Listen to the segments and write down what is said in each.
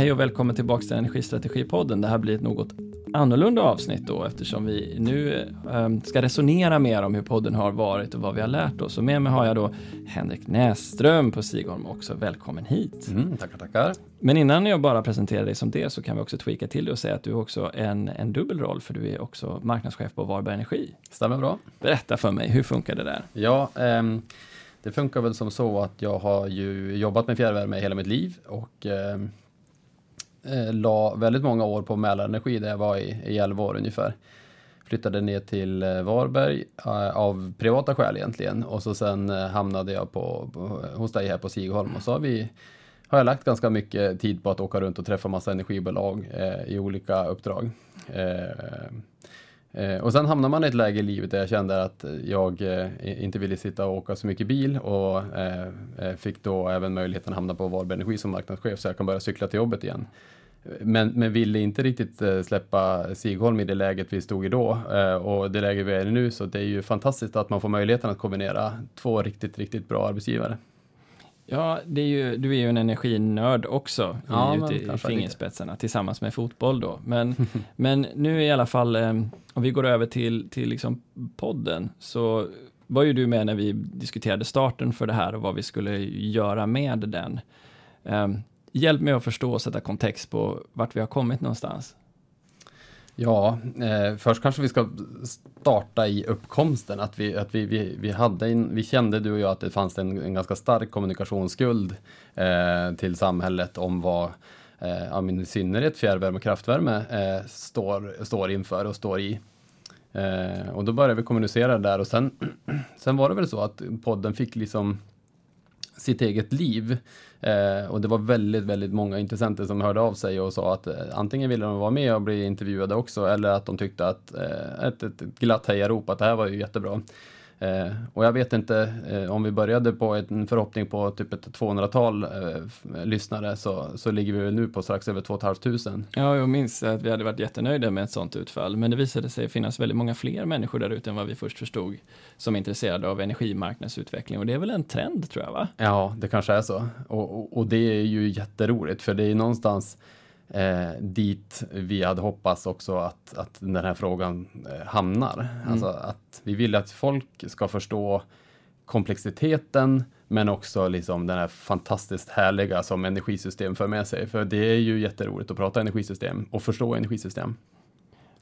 Hej och välkommen tillbaka till Energistrategipodden. Det här blir ett något annorlunda avsnitt då eftersom vi nu um, ska resonera mer om hur podden har varit och vad vi har lärt oss. Och med mig har jag då Henrik Näsström på Sigholm också. Välkommen hit. Mm, tackar, tackar. Men innan jag bara presenterar dig som det så kan vi också tweaka till det och säga att du också en, en dubbel roll för du är också marknadschef på Varberg Energi. Stämmer bra. Berätta för mig, hur funkar det där? Ja, um, det funkar väl som så att jag har ju jobbat med fjärrvärme hela mitt liv och um, eh, la väldigt många år på Mälarenergi där jag var i, i 11 år ungefär. Flyttade ner till eh, Varberg eh, av privata skäl egentligen och så sen eh, hamnade jag på, på, hos dig här på Sigholm och så har vi har jag lagt ganska mycket tid på att åka runt och träffa massa energibolag eh, i olika uppdrag. Eh, Eh, och sen hamnar man i ett läge i livet där jag kände att jag eh, inte ville sitta och åka så mycket bil och eh, fick då även möjligheten att hamna på Varberg Energi som marknadschef så jag kan börja cykla till jobbet igen. Men, men ville inte riktigt släppa Sigholm i det läget vi stod i då och det läge vi är i nu så det är ju fantastiskt att man får möjligheten att kombinera två riktigt, riktigt bra arbetsgivare. Ja, det är ju, du är ju en energinörd också, ja, ute i fingerspetsarna, lite. tillsammans med fotboll då. Men, men nu i alla fall, eh, om vi går över till, till liksom podden, så var ju du med när vi diskuterade starten för det här och vad vi skulle göra med den. Um, hjälp mig att förstå och sätta kontext på vart vi har kommit någonstans. Ja, eh, först kanske vi ska starta i uppkomsten. Att vi, att vi, vi, vi, hade en, vi kände du och jag att det fanns en, en ganska stark kommunikationsskuld eh, till samhället om vad eh, i synnerhet fjärrvärme och kraftvärme eh, står, står inför och står i. Eh, och då började vi kommunicera där och sen, sen var det väl så att podden fick liksom sitt eget liv. Eh, och det var väldigt, väldigt många intressenter som hörde av sig och sa att eh, antingen ville de vara med och bli intervjuade också eller att de tyckte att eh, ett, ett glatt hejarop att det här var ju jättebra. Eh, och jag vet inte, eh, om vi började på en förhoppning på typ ett 200-tal eh, lyssnare så, så ligger vi nu på strax över 2 500. Ja, jag minns att vi hade varit jättenöjda med ett sånt utfall, men det visade sig finnas väldigt många fler människor där ute än vad vi först förstod som är intresserade av energimarknadsutveckling och det är väl en trend tror jag va? Ja, det kanske är så och, och, och det är ju jätteroligt för det är någonstans eh, dit vi hade hoppats också att, att den här frågan eh, hamnar. Mm. Alltså att vi vill att folk ska förstå komplexiteten men också liksom den här fantastiskt härliga som energisystem för med sig. För det är ju jätteroligt att prata energisystem och förstå energisystem.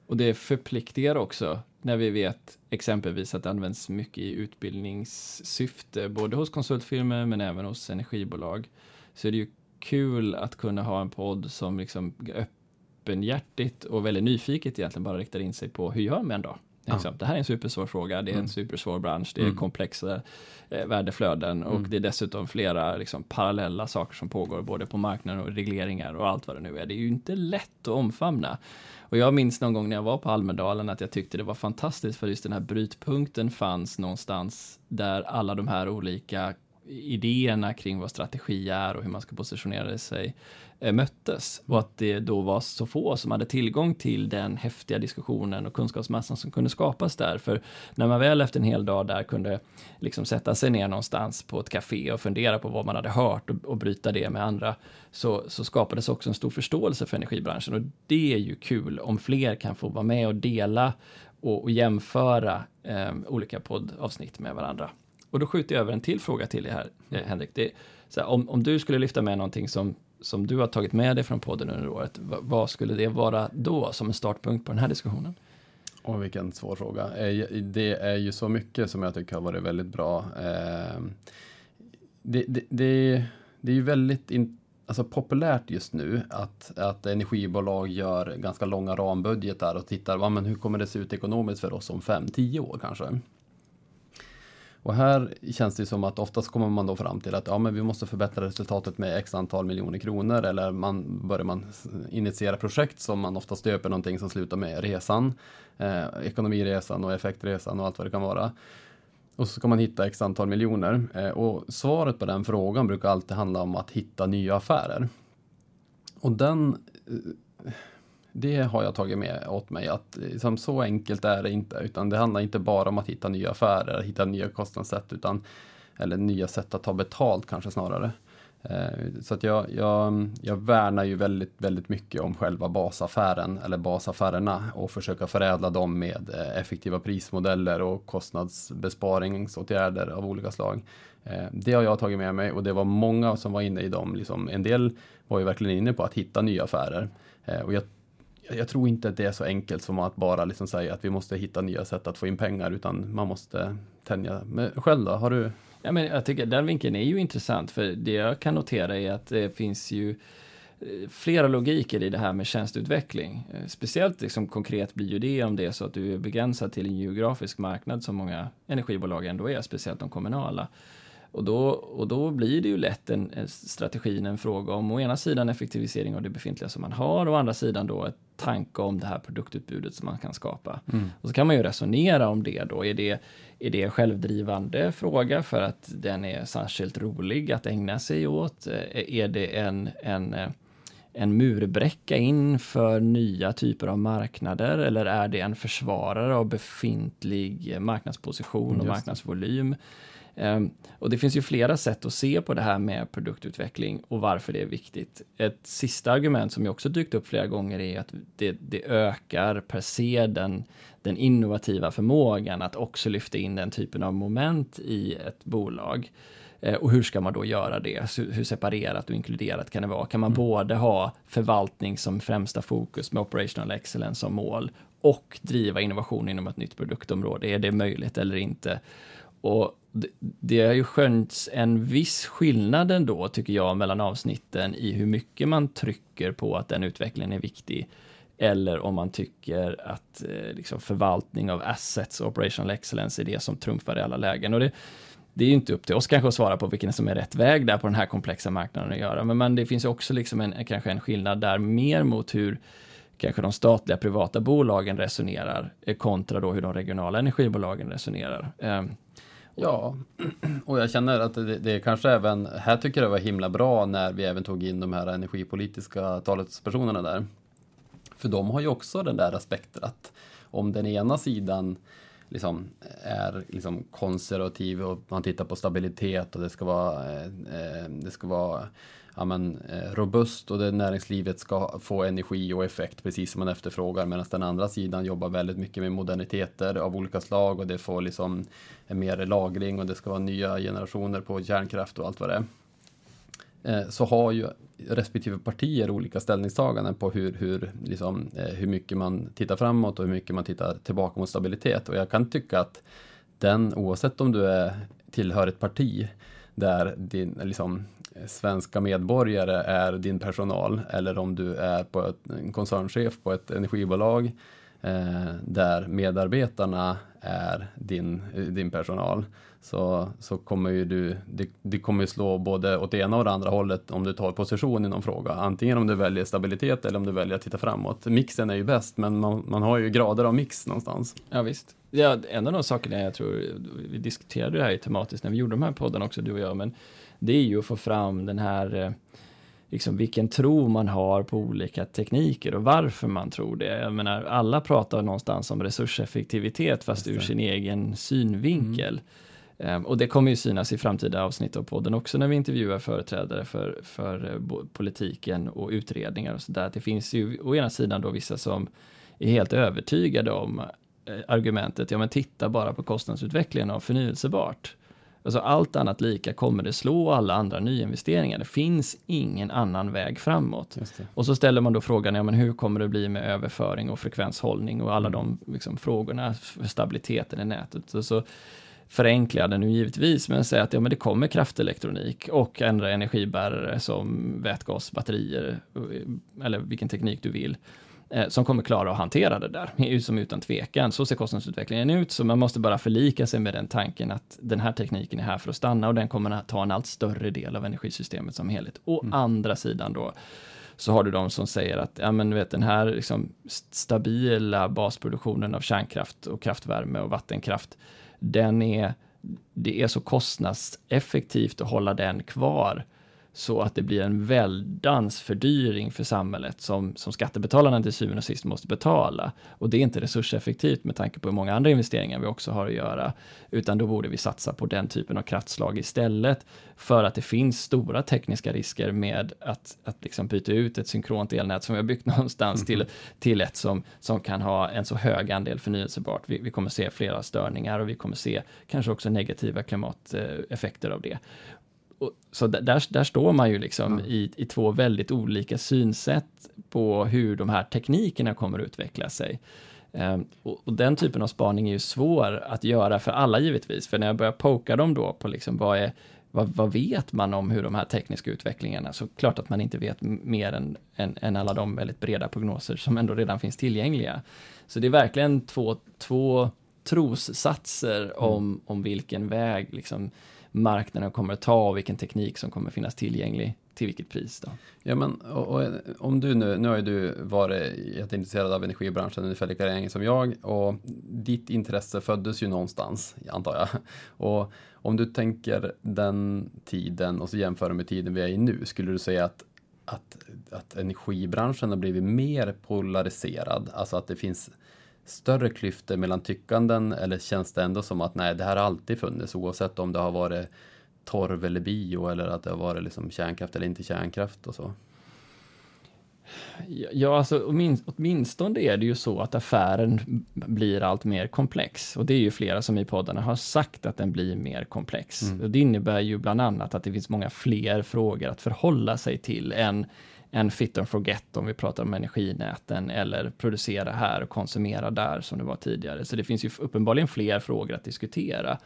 Och det förpliktigar också när vi vet exempelvis att det används mycket i utbildningssyfte, både hos konsultfirmor men även hos energibolag. Så är det ju kul att kunna ha en podd som liksom öppenhjärtigt och väldigt nyfiket egentligen bara riktar in sig på hur gör man då? Liksom. Det här är en supersvår fråga, det är en mm. supersvår bransch, det är mm. komplexa eh, värdeflöden och mm. det är dessutom flera liksom, parallella saker som pågår både på marknaden och regleringar och allt vad det nu är. Det är ju inte lätt att omfamna. Och jag minns någon gång när jag var på Almedalen att jag tyckte det var fantastiskt för just den här brytpunkten fanns någonstans där alla de här olika idéerna kring vad strategi är och hur man ska positionera sig eh, möttes och att det då var så få som hade tillgång till den häftiga diskussionen och kunskapsmassan som kunde skapas där. För när man väl efter en hel dag där kunde liksom sätta sig ner någonstans på ett café och fundera på vad man hade hört och, och bryta det med andra så, så skapades också en stor förståelse för energibranschen och det är ju kul om fler kan få vara med och dela och, och jämföra eh, olika poddavsnitt med varandra. Och då skjuter jag över en till fråga till dig här, eh, Henrik. Det, här, om, om du skulle lyfta med någonting som, som du har tagit med dig från podden under året, vad, vad skulle det vara då som en startpunkt på den här diskussionen? Åh, vilken svår fråga. Eh, det är ju så mycket som jag tycker har varit väldigt bra. Ehm, det, det, det, det är ju väldigt in, alltså populärt just nu att, att energibolag gör ganska långa rambudgetar och tittar, ja, men hur kommer det se ut ekonomiskt för oss om fem, tio år kanske? Och här känns det som att oftast kommer man då fram till att ja, men vi måste förbättra resultatet med x antal miljoner kronor eller man börjar man initiera projekt som man oftast döper någonting som slutar med resan, eh, ekonomiresan och effektresan och allt vad det kan vara. Och så ska man hitta x antal miljoner. Eh, och svaret på den frågan brukar alltid handla om att hitta nya affärer. Och den eh, det har jag tagit med åt mig att liksom, så enkelt är det inte, utan det handlar inte bara om att hitta nya affärer, hitta nya kostnadssätt, utan, eller nya sätt att ta betalt kanske snarare. Eh, så att jag, jag, jag värnar ju väldigt, väldigt mycket om själva basaffären eller basaffärerna och försöka förädla dem med eh, effektiva prismodeller och kostnadsbesparingsåtgärder av olika slag. Eh, det har jag tagit med mig och det var många som var inne i dem. Liksom, en del var ju verkligen inne på att hitta nya affärer. Eh, och jag, jag tror inte att det är så enkelt som att bara liksom säga att vi måste hitta nya sätt att få in pengar utan man måste tänja. Men själv då, har du Ja, men jag tycker den vinkeln är ju intressant, för det jag kan notera är att det finns ju eh, flera logiker i det här med tjänsteutveckling. Eh, speciellt liksom konkret blir ju det om det är så att du är begränsad till en geografisk marknad som många energibolag ändå är, speciellt de kommunala. Och då, och då blir det ju lätt en, en strategin en fråga om å ena sidan effektivisering av det befintliga som man har och å andra sidan då ett tanke om det här produktutbudet som man kan skapa. Mm. Och så kan man ju resonera om det då. Är det, är det självdrivande fråga för att den är särskilt rolig att ägna sig åt? Är det en, en, en murbräcka in för nya typer av marknader eller är det en försvarare av befintlig marknadsposition och marknadsvolym? Um, och det finns ju flera sätt att se på det här med produktutveckling och varför det är viktigt. Ett sista argument som ju också dykt upp flera gånger är att det, det ökar per se den, den innovativa förmågan att också lyfta in den typen av moment i ett bolag. Eh, och hur ska man då göra det? Hur separerat och inkluderat kan det vara? Kan man mm. både ha förvaltning som främsta fokus med operational excellence som mål och driva innovation inom ett nytt produktområde? Är det möjligt eller inte? Och det, det har ju skönts en viss skillnad ändå, tycker jag, mellan avsnitten i hur mycket man trycker på att den utvecklingen är viktig eller om man tycker att eh, liksom förvaltning av assets och operational excellence är det som trumfar i alla lägen. Och det, det är ju inte upp till oss kanske att svara på vilken som är rätt väg där på den här komplexa marknaden att göra, men, men det finns också liksom en, kanske en skillnad där mer mot hur kanske de statliga privata bolagen resonerar eh, kontra då hur de regionala energibolagen resonerar. Eh, Ja, och jag känner att det, det kanske även, här tycker jag det var himla bra när vi även tog in de här energipolitiska talespersonerna där. För de har ju också den där aspekten att om den ena sidan liksom är liksom konservativ och man tittar på stabilitet och det ska vara, eh, eh det ska vara ja, men, eh, robust och det näringslivet ska få energi och effekt precis som man efterfrågar medan den andra sidan jobbar väldigt mycket med moderniteter av olika slag och det får liksom mer lagring och det ska vara nya generationer på kärnkraft och allt vad det är. Eh, så har ju respektive partier olika ställningstaganden på hur, hur, liksom, eh, hur mycket man tittar framåt och hur mycket man tittar tillbaka mot stabilitet. Och jag kan tycka att den, oavsett om du är, tillhör ett parti där din, liksom, svenska medborgare är din personal eller om du är på ett, en koncernchef på ett energibolag eh, där medarbetarna är din, din personal så, så kommer ju du, det, det kommer slå både åt det ena och det andra hållet om du tar position i någon fråga. Antingen om du väljer stabilitet eller om du väljer att titta framåt. Mixen är ju bäst, men man, man har ju grader av mix någonstans. Ja, visst. Ja, en av de sakerna jag tror, vi diskuterade det här tematiskt när vi gjorde de här podden också, du och jag, men det är ju att få fram den här eh, liksom vilken tro man har på olika tekniker och varför man tror det. Jag menar, alla pratar någonstans om resurseffektivitet fast ur sin egen synvinkel. Mm. Um, och det kommer ju synas i framtida avsnitt av podden också när vi intervjuar företrädare för, för uh, politiken och utredningar och sådär. Det finns ju å ena sidan då vissa som är helt övertygade om uh, argumentet, ja men titta bara på kostnadsutvecklingen av förnyelsebart. Alltså allt annat lika kommer det slå alla andra nyinvesteringar. Det finns ingen annan väg framåt. Och så ställer man då frågan, ja men hur kommer det bli med överföring och frekvenshållning och alla de liksom, frågorna för stabiliteten i nätet. Så, så förenklar den nu givetvis, men säger att ja, men det kommer kraftelektronik och andra energibärare som vätgas, batterier eller vilken teknik du vill eh, som kommer klara att hantera det där, som utan tvekan. Så ser kostnadsutvecklingen ut, så man måste bara förlika sig med den tanken att den här tekniken är här för att stanna och den kommer att ta en allt större del av energisystemet som helhet. Å mm. andra sidan då, så har du de som säger att ja, men vet, den här liksom stabila basproduktionen av kärnkraft och kraftvärme och vattenkraft, den är, det är så kostnadseffektivt att hålla den kvar så att det blir en väldans fördyring för samhället som, som skattebetalarna till syvende och sist måste betala. Och det är inte resurseffektivt med tanke på hur många andra investeringar vi också har att göra, utan då borde vi satsa på den typen av kraftslag istället för att det finns stora tekniska risker med att, att liksom byta ut ett synkront elnät som vi har byggt någonstans till, till ett som, som kan ha en så hög andel förnyelsebart. Vi, vi kommer se flera störningar och vi kommer se kanske också negativa klimateffekter av det och, så där, där står man ju liksom mm. i, i två väldigt olika synsätt på hur de här teknikerna kommer att utveckla sig. Um, och, och, den typen av spaning är ju svår att göra för alla givetvis, för när jag börjar poka dem då på liksom vad är vad, vad, vet man om hur de här tekniska utvecklingarna, så klart att man inte vet mer än, än, än, alla de väldigt breda prognoser som ändå redan finns tillgängliga. Så det är verkligen två, två trossatser mm. om, om vilken väg liksom, marknaden kommer att ta och vilken teknik som kommer finnas tillgänglig till vilket pris. Då. Ja, men och, och, om du nu, nu har ju du varit jätteintresserad av energibranschen ungefär lika länge som jag och ditt intresse föddes ju någonstans, antar jag. Och om du tänker den tiden och så jämför med tiden vi är i nu, skulle du säga att att, att energibranschen har blivit mer polariserad, alltså att det finns större klyftor mellan tyckanden eller känns det ändå som att nej, det här har alltid funnits oavsett om det har varit torv eller bio eller att det har varit liksom kärnkraft eller inte kärnkraft och så? Ja, alltså åtminstone är det ju så att affären blir allt mer komplex och det är ju flera som i poddarna har sagt att den blir mer komplex. Mm. Och det innebär ju bland annat att det finns många fler frågor att förhålla sig till än en fit and forget om vi pratar om energinäten eller producera här och konsumera där som det var tidigare. Så det finns ju uppenbarligen fler frågor att diskutera.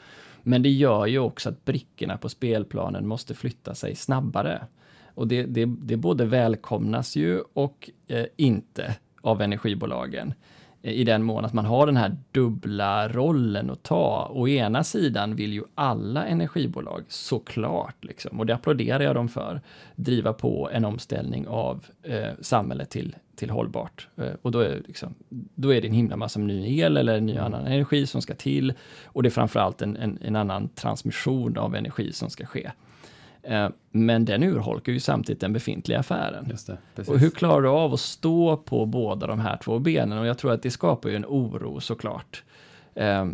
Men det gör ju också att brickorna på spelplanen måste flytta sig snabbare. Och det, det, det både välkomnas ju och eh, inte av energibolagen i den mån att man har den här dubbla rollen att ta. Å ena sidan vill ju alla energibolag såklart, liksom, och det applåderar jag dem för, driva på en omställning av eh, samhället till, till hållbart. Eh, och då är, liksom, då är det en himla massa ny el eller ny annan energi som ska till och det är framförallt en, en, en annan transmission av energi som ska ske. Eh, men den urholkar ju samtidigt den befintliga affären. Det, och hur klarar du av att stå på båda de här två benen? Och jag tror att det skapar ju en oro såklart. Eh,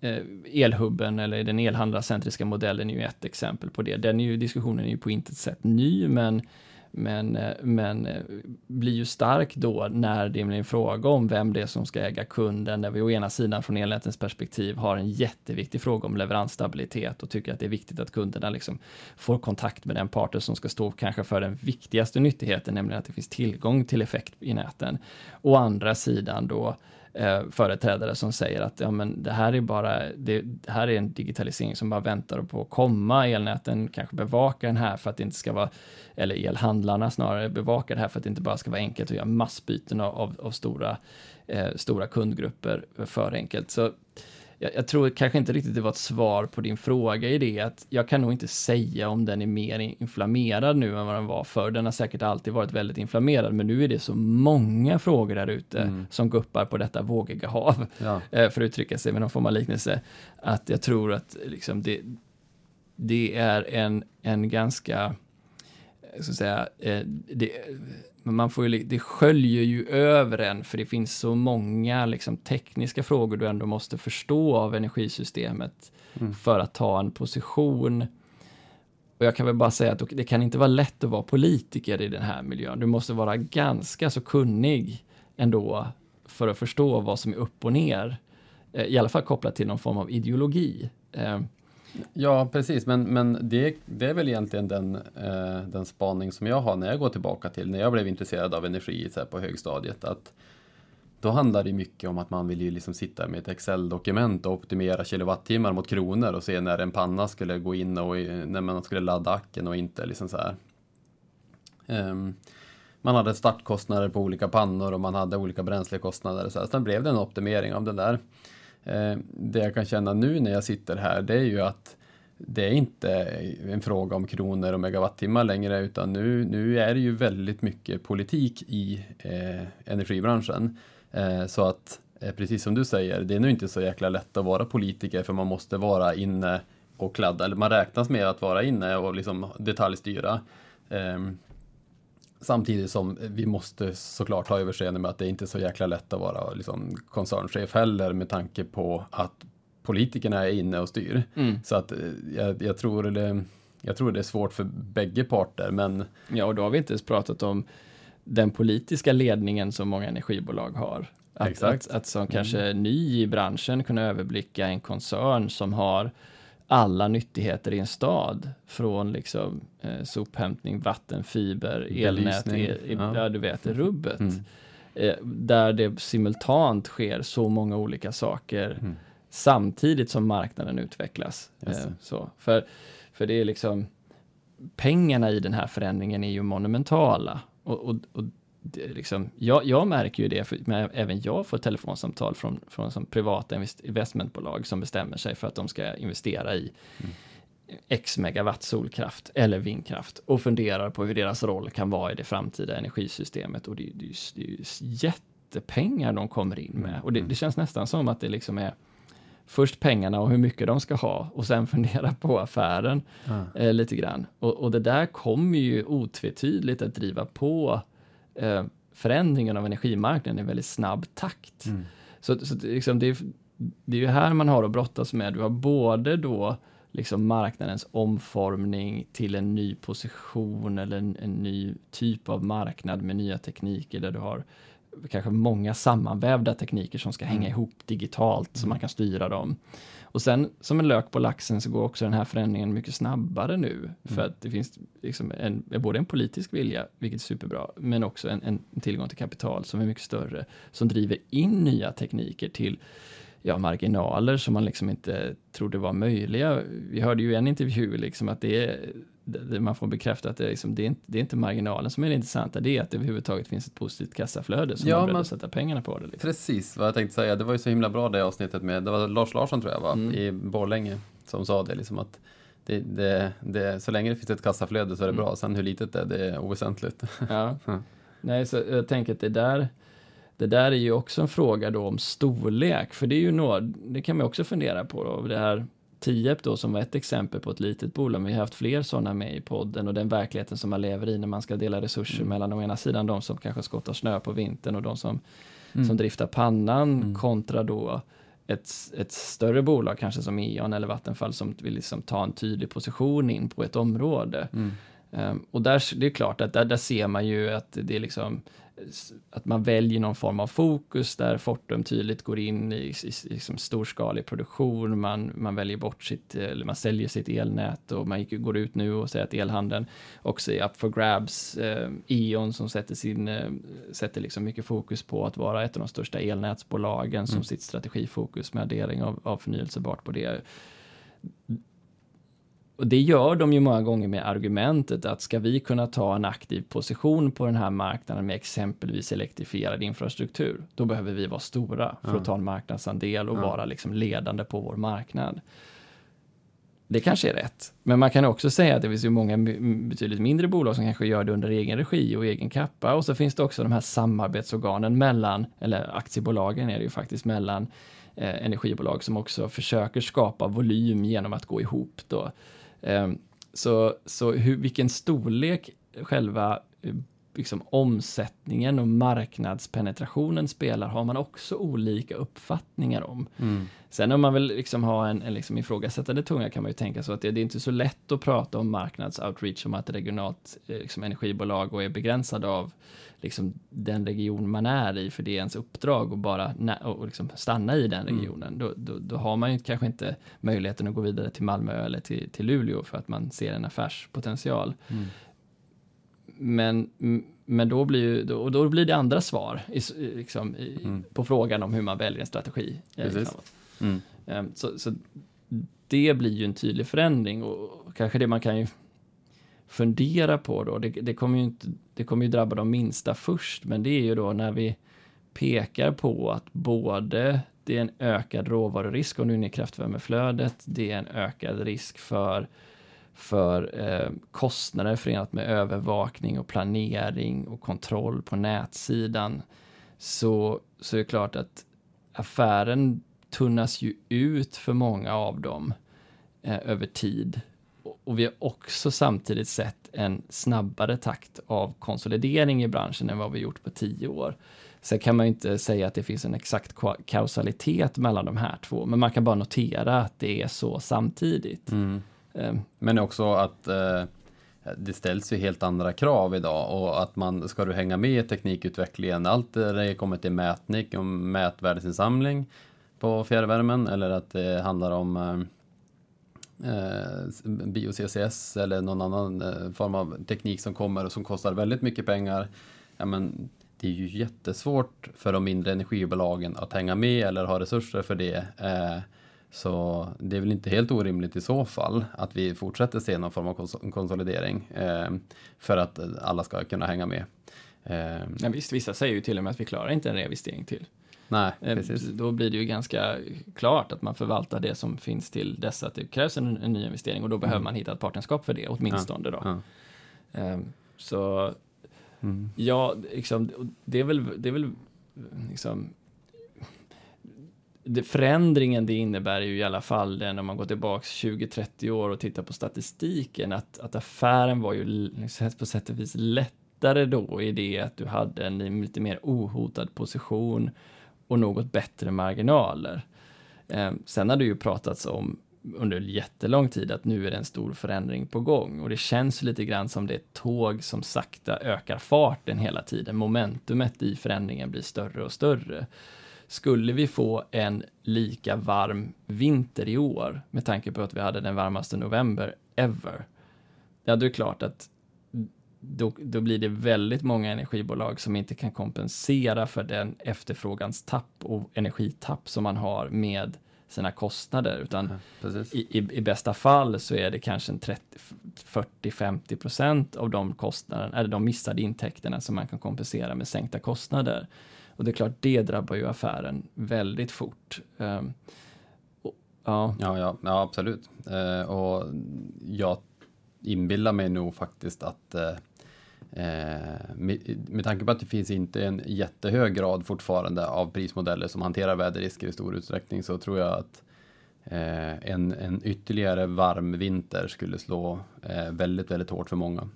eh, elhubben eller den elhandlarcentriska modellen är ju ett exempel på det. Den är ju, diskussionen är ju på intet sätt ny, men men, eh, men eh, blir ju stark då när det blir en fråga om vem det är som ska äga kunden, där vi å ena sidan från elnätens perspektiv har en jätteviktig fråga om leveransstabilitet och tycker att det är viktigt att kunderna liksom får kontakt med den parten som ska stå kanske för den viktigaste nyttigheten, nämligen att det finns tillgång till effekt i näten. Å andra sidan då eh, företrädare som säger att ja, men det här är bara, det, det, här är en digitalisering som bara väntar på att komma. Elnäten kanske bevakar den här för att det inte ska vara, eller elhandlarna snarare bevakar det här för att det inte bara ska vara enkelt att göra massbyten av, av, av stora, eh, stora kundgrupper för enkelt. Så jag, jag, tror kanske inte riktigt det var ett svar på din fråga i det att jag kan nog inte säga om den är mer inflammerad nu än vad den var förr. Den har säkert alltid varit väldigt inflammerad, men nu är det så många frågor där ute mm. som guppar på detta vågiga hav, ja. Eh, för att uttrycka sig med någon form av liknelse, att jag tror att liksom det, det är en, en ganska så att säga, eh, det, man får ju, det sköljer ju över en, för det finns så många liksom, tekniska frågor du ändå måste förstå av energisystemet mm. för att ta en position. Och jag kan väl bara säga att det kan inte vara lätt att vara politiker i den här miljön. Du måste vara ganska så kunnig ändå för att förstå vad som är upp och ner. Eh, I alla fall kopplat till någon form av ideologi. Ja, precis, men, men det, det är väl egentligen den, eh, den spaning som jag har när jag går tillbaka till när jag blev intresserad av energi så på högstadiet. Att då handlar det mycket om att man vill ju liksom sitta med ett Excel-dokument och optimera kilowattimmar mot kronor och se när en panna skulle gå in och eh, när man skulle ladda acken och inte. Liksom så här. Um, man hade startkostnader på olika pannor och man hade olika bränslekostnader. Så här. Sen blev det en optimering av det där. Eh, det jag kan känna nu när jag sitter här, det är ju att det är inte en fråga om kronor och megawattimmar längre, utan nu, nu är det ju väldigt mycket politik i eh, energibranschen. Eh, så att, eh, precis som du säger, det är nog inte så jäkla lätt att vara politiker, för man måste vara inne och kladda, eller man räknas med att vara inne och liksom detaljstyra. Ehm, Samtidigt som vi måste såklart ha överseende med att det inte är så jäkla lätt att vara liksom, koncernchef heller med tanke på att politikerna är inne och styr. Mm. Så att eh, jag, jag, tror det, jag tror det är svårt för bägge parter. Men... Ja, och då har vi inte ens pratat om den politiska ledningen som många energibolag har. Att, Exakt. att, att som mm. kanske ny i branschen kunna överblicka en koncern som har alla nyttigheter i en stad. Från liksom eh, sophämtning, vatten, fiber, elnät, el, ja. ja. du vet, rubbet. Mm. Eh, där det simultant sker så många olika saker mm. samtidigt som marknaden utvecklas. Eh, så. För, för det är liksom pengarna i den här förändringen är ju monumentala. Och, och, och liksom, jag, jag, märker ju det, för, men även jag får telefonsamtal från, från som privata investmentbolag som bestämmer sig för att de ska investera i mm. X megawatt solkraft eller vindkraft och funderar på hur deras roll kan vara i det framtida energisystemet. Och det, det, det är ju jättepengar de kommer in med. Mm. Och det, det, känns nästan som att det liksom är först pengarna och hur mycket de ska ha och sen fundera på affären mm. eh, lite grann. Och, och, det där kommer ju otvetydigt att driva på eh, förändringen av energimarknaden i väldigt snabb takt. Mm. Så, så liksom det, är, det är ju här man har att brottas med. Du har både då liksom marknadens omformning till en ny position eller en, en, ny typ av marknad med nya tekniker där du har kanske många sammanvävda tekniker som ska hänga mm. ihop digitalt så man kan styra dem. Och sen som en lök på laxen så går också den här förändringen mycket snabbare nu. Mm. För att det finns liksom en, både en politisk vilja, vilket är superbra, men också en, en, tillgång till kapital som är mycket större, som driver in nya tekniker till ja, marginaler som man liksom inte trodde var möjliga. Vi hörde ju i en intervju liksom att det är man får bekräfta att det är, liksom, det, är inte, det är inte marginalen som är det intressanta, det är att det överhuvudtaget finns ett positivt kassaflöde som ja, man är sätta pengarna på det. Liksom. Precis vad jag tänkte säga, det var ju så himla bra det avsnittet med, det var Lars Larsson tror jag va, mm. i Borlänge som sa det liksom att det, det, det, så länge det finns ett kassaflöde så är det mm. bra, sen hur litet det är, det är oväsentligt. Ja. Nej, så jag tänker att det där det där är ju också en fråga då om storlek, för det är ju något, det kan man också fundera på då, det här Tierp då som var ett exempel på ett litet bolag, vi har haft fler sådana med i podden och den verkligheten som man lever i när man ska dela resurser mm. mellan å ena sidan de som kanske skottar snö på vintern och de som, mm. som driftar pannan mm. kontra då ett, ett större bolag kanske som E.ON eller Vattenfall som vill liksom ta en tydlig position in på ett område. Um, och där, det är klart att där, där ser man ju att det är liksom att man väljer någon form av fokus där Fortum tydligt går in i, i, i liksom storskalig produktion, man, man väljer bort sitt, eller man säljer sitt elnät och man går ut nu och säger att elhandeln också är up for grabs. Eh, E.ON som sätter, sin, eh, sätter liksom mycket fokus på att vara ett av de största elnätsbolagen mm. som sitt strategifokus med addering av, av förnyelsebart på det och det gör de ju många gånger med argumentet att ska vi kunna ta en aktiv position på den här marknaden med exempelvis elektrifierad infrastruktur, då behöver vi vara stora för att ta en marknadsandel och vara liksom ledande på vår marknad. Det kanske är rätt, men man kan också säga att det finns ju många betydligt mindre bolag som kanske gör det under egen regi och egen kappa och så finns det också de här samarbetsorganen mellan, eller aktiebolagen är det ju faktiskt mellan eh, energibolag som också försöker skapa volym genom att gå ihop då. Ehm, så, så hur, vilken storlek själva eh, liksom, omsättningen och marknadspenetrationen spelar har man också olika uppfattningar om. Mm. Sen om man vill liksom ha en, en liksom ifrågasättande tunga kan man ju tänka så att det, det är inte så lätt att prata om marknadsoutreach som att ett regionalt eh, liksom, energibolag och är begränsad av liksom, den region man är i, för det är ens uppdrag att bara och liksom stanna i den mm. regionen. Mm. Då, då, då, har man ju kanske inte möjligheten att gå vidare till Malmö eller till, till Luleå för att man ser en affärspotential. Mm. Men, men då blir, ju, då, då blir det andra svar i, liksom, i, mm. på frågan om hur man väljer en strategi. Mm. Um, så, så, det blir ju en tydlig förändring och kanske det man kan ju fundera på då, det, det, kommer ju inte, det kommer ju drabba de minsta först, men det är ju då när vi pekar på att både det är en ökad råvarurisk om du är inne i kraftvärmeflödet, det är en ökad risk för för eh, kostnader förenat med övervakning och planering och kontroll på nätsidan så, så är det klart att affären tunnas ju ut för många av dem eh, över tid. Och, vi har också samtidigt sett en snabbare takt av konsolidering i branschen än vad vi gjort på tio år. Sen kan man ju inte säga att det finns en exakt kausalitet mellan de här två, men man kan bara notera att det är så samtidigt. Mm. Um, men också att uh, det ställs ju helt andra krav idag och att man ska du hänga med i teknikutvecklingen, allt det kommer till mätning och mätvärdesinsamling på fjärrvärmen eller att det handlar om uh, eh, bio-CCS eller någon annan eh, form av teknik som kommer och som kostar väldigt mycket pengar. Ja, men det är ju jättesvårt för de mindre energibolagen att hänga med eller ha resurser för det. Eh, så det är väl inte helt orimligt i så fall att vi fortsätter se någon form av konsolidering eh, för att alla ska kunna hänga med. Eh, ja, visst, vissa säger ju till och med att vi klarar inte en reinvestering till. Nej, eh, precis. Då blir det ju ganska klart att man förvaltar det som finns till dess att det krävs en, en ny investering och då mm. behöver man hitta ett partnerskap för det åtminstone. Ja, då. Ja. Um, så mm. ja, liksom, det är väl, det är väl liksom, det, förändringen det innebär ju i alla fall den om man går tillbaks 20-30 år och tittar på statistiken att, att affären var ju liksom, på sätt och vis lättare då i det att du hade en lite mer ohotad position och något bättre marginaler. Eh, sen har det ju pratats om under jättelång tid att nu är det en stor förändring på gång och det känns lite grann som det är ett tåg som sakta ökar farten hela tiden. Momentumet i förändringen blir större och större. Skulle vi få en lika varm vinter i år med tanke på att vi hade den varmaste november ever, ja, då är det klart att då, då blir det väldigt många energibolag som inte kan kompensera för den efterfrågans tapp och energitapp som man har med sina kostnader, utan ja, i, i, i, bästa fall så är det kanske en 30, 40, 50 procent av de kostnaderna, eller de missade intäkterna som man kan kompensera med sänkta kostnader. Och det är klart, det drabbar ju affären väldigt fort. Um, och, ja. Ja, ja, ja, absolut. Uh, och jag inbillar mig nog faktiskt att uh, med, med tanke på att det finns inte en jättehög grad fortfarande av prismodeller som hanterar väderrisker i stor utsträckning så tror jag att eh, en, en ytterligare varm vinter skulle slå eh, väldigt, väldigt hårt för många.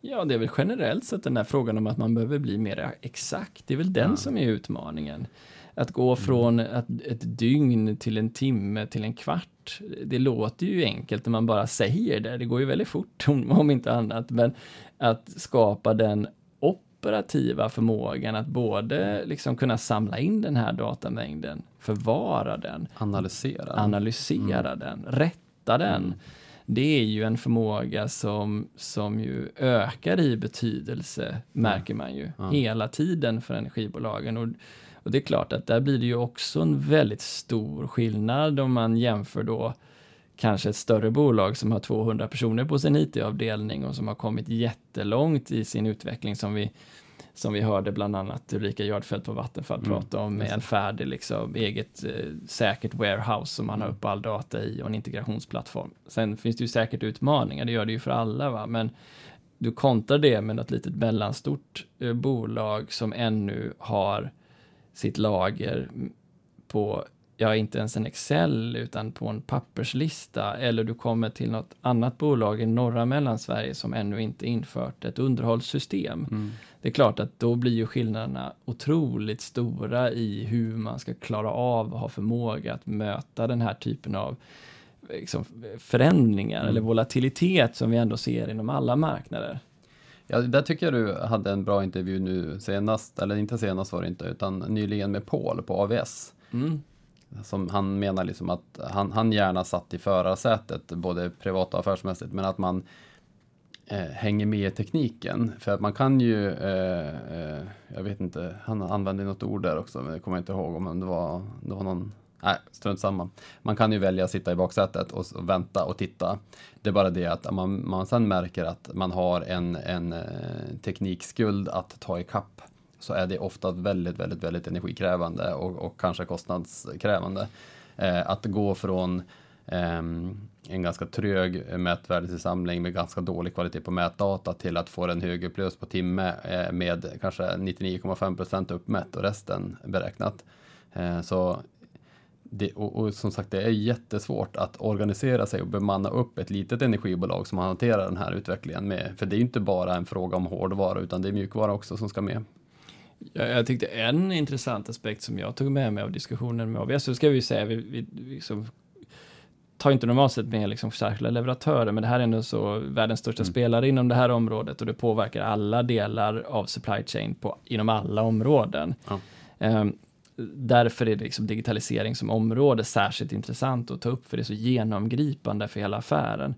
Ja, det är väl generellt sett den här frågan om att man behöver bli mer exakt. Det är väl den ja. som är utmaningen. Att gå från mm. ett dygn till en timme till en kvart, det låter ju enkelt när man bara säger det. Det går ju väldigt fort om inte annat, men att skapa den operativa förmågan att både liksom kunna samla in den här datamängden, förvara den, analysera, analysera mm. den, rätta den. Mm. Det är ju en förmåga som, som ju ökar i betydelse, märker man ju, mm. hela tiden för energibolagen. Och, och det är klart att där blir det ju också en väldigt stor skillnad om man jämför då kanske ett större bolag som har 200 personer på sin IT-avdelning och som har kommit jättelångt i sin utveckling som vi som vi hörde bland annat Ulrika Jardfelt på Vattenfall mm. prata om med en färdig liksom, eget eh, säkert warehouse som man har upp all data i och en integrationsplattform. Sen finns det ju säkert utmaningar, det gör det ju för alla, va? men du kontrar det med något litet mellanstort eh, bolag som ännu har sitt lager på ja, inte ens en Excel utan på en papperslista eller du kommer till något annat bolag i norra Mellansverige som ännu inte infört ett underhållssystem. Mm. Det är klart att då blir ju skillnaderna otroligt stora i hur man ska klara av och ha förmåga att möta den här typen av liksom, förändringar mm. eller volatilitet som vi ändå ser inom alla marknader. Ja, där tycker jag du hade en bra intervju nu senast, eller inte senast var det inte, utan nyligen med Paul på AVS. Mm. Som han menar liksom att han, han gärna satt i förarsätet, både privat och affärsmässigt, men att man eh, hänger med i tekniken. För att man kan ju, eh, eh, jag vet inte, han använde något ord där också, men det kommer jag inte ihåg om det var, det var någon Nej, strunt samma. Man kan ju välja att sitta i baksätet och, och vänta och titta. Det är bara det att man, man sen märker att man har en, en eh, teknikskuld att ta ikapp så är det ofta väldigt, väldigt, väldigt energikrävande och, och kanske kostnadskrävande. Eh, att gå från eh, en ganska trög mätvärdesinsamling med ganska dålig kvalitet på mätdata till att få en högupplöst på timme eh, med kanske 99,5 procent uppmätt och resten beräknat. Eh, så det, och, och, som sagt, det är jättesvårt att organisera sig och bemanna upp ett litet energibolag som hanterar den här utvecklingen med, för det är inte bara en fråga om hårdvara utan det är mjukvara också som ska med. Jag, tyckte en intressant aspekt som jag tog med mig av diskussionen med ABS, så ska vi säga, vi, vi, liksom tar inte normalt sett med liksom särskilda leverantörer, men det här är ändå så världens största mm. spelare inom det här området och det påverkar alla delar av supply chain på, inom alla områden. Ja. Um, därför är det liksom digitalisering som område särskilt intressant att ta upp, för det är så genomgripande för hela affären.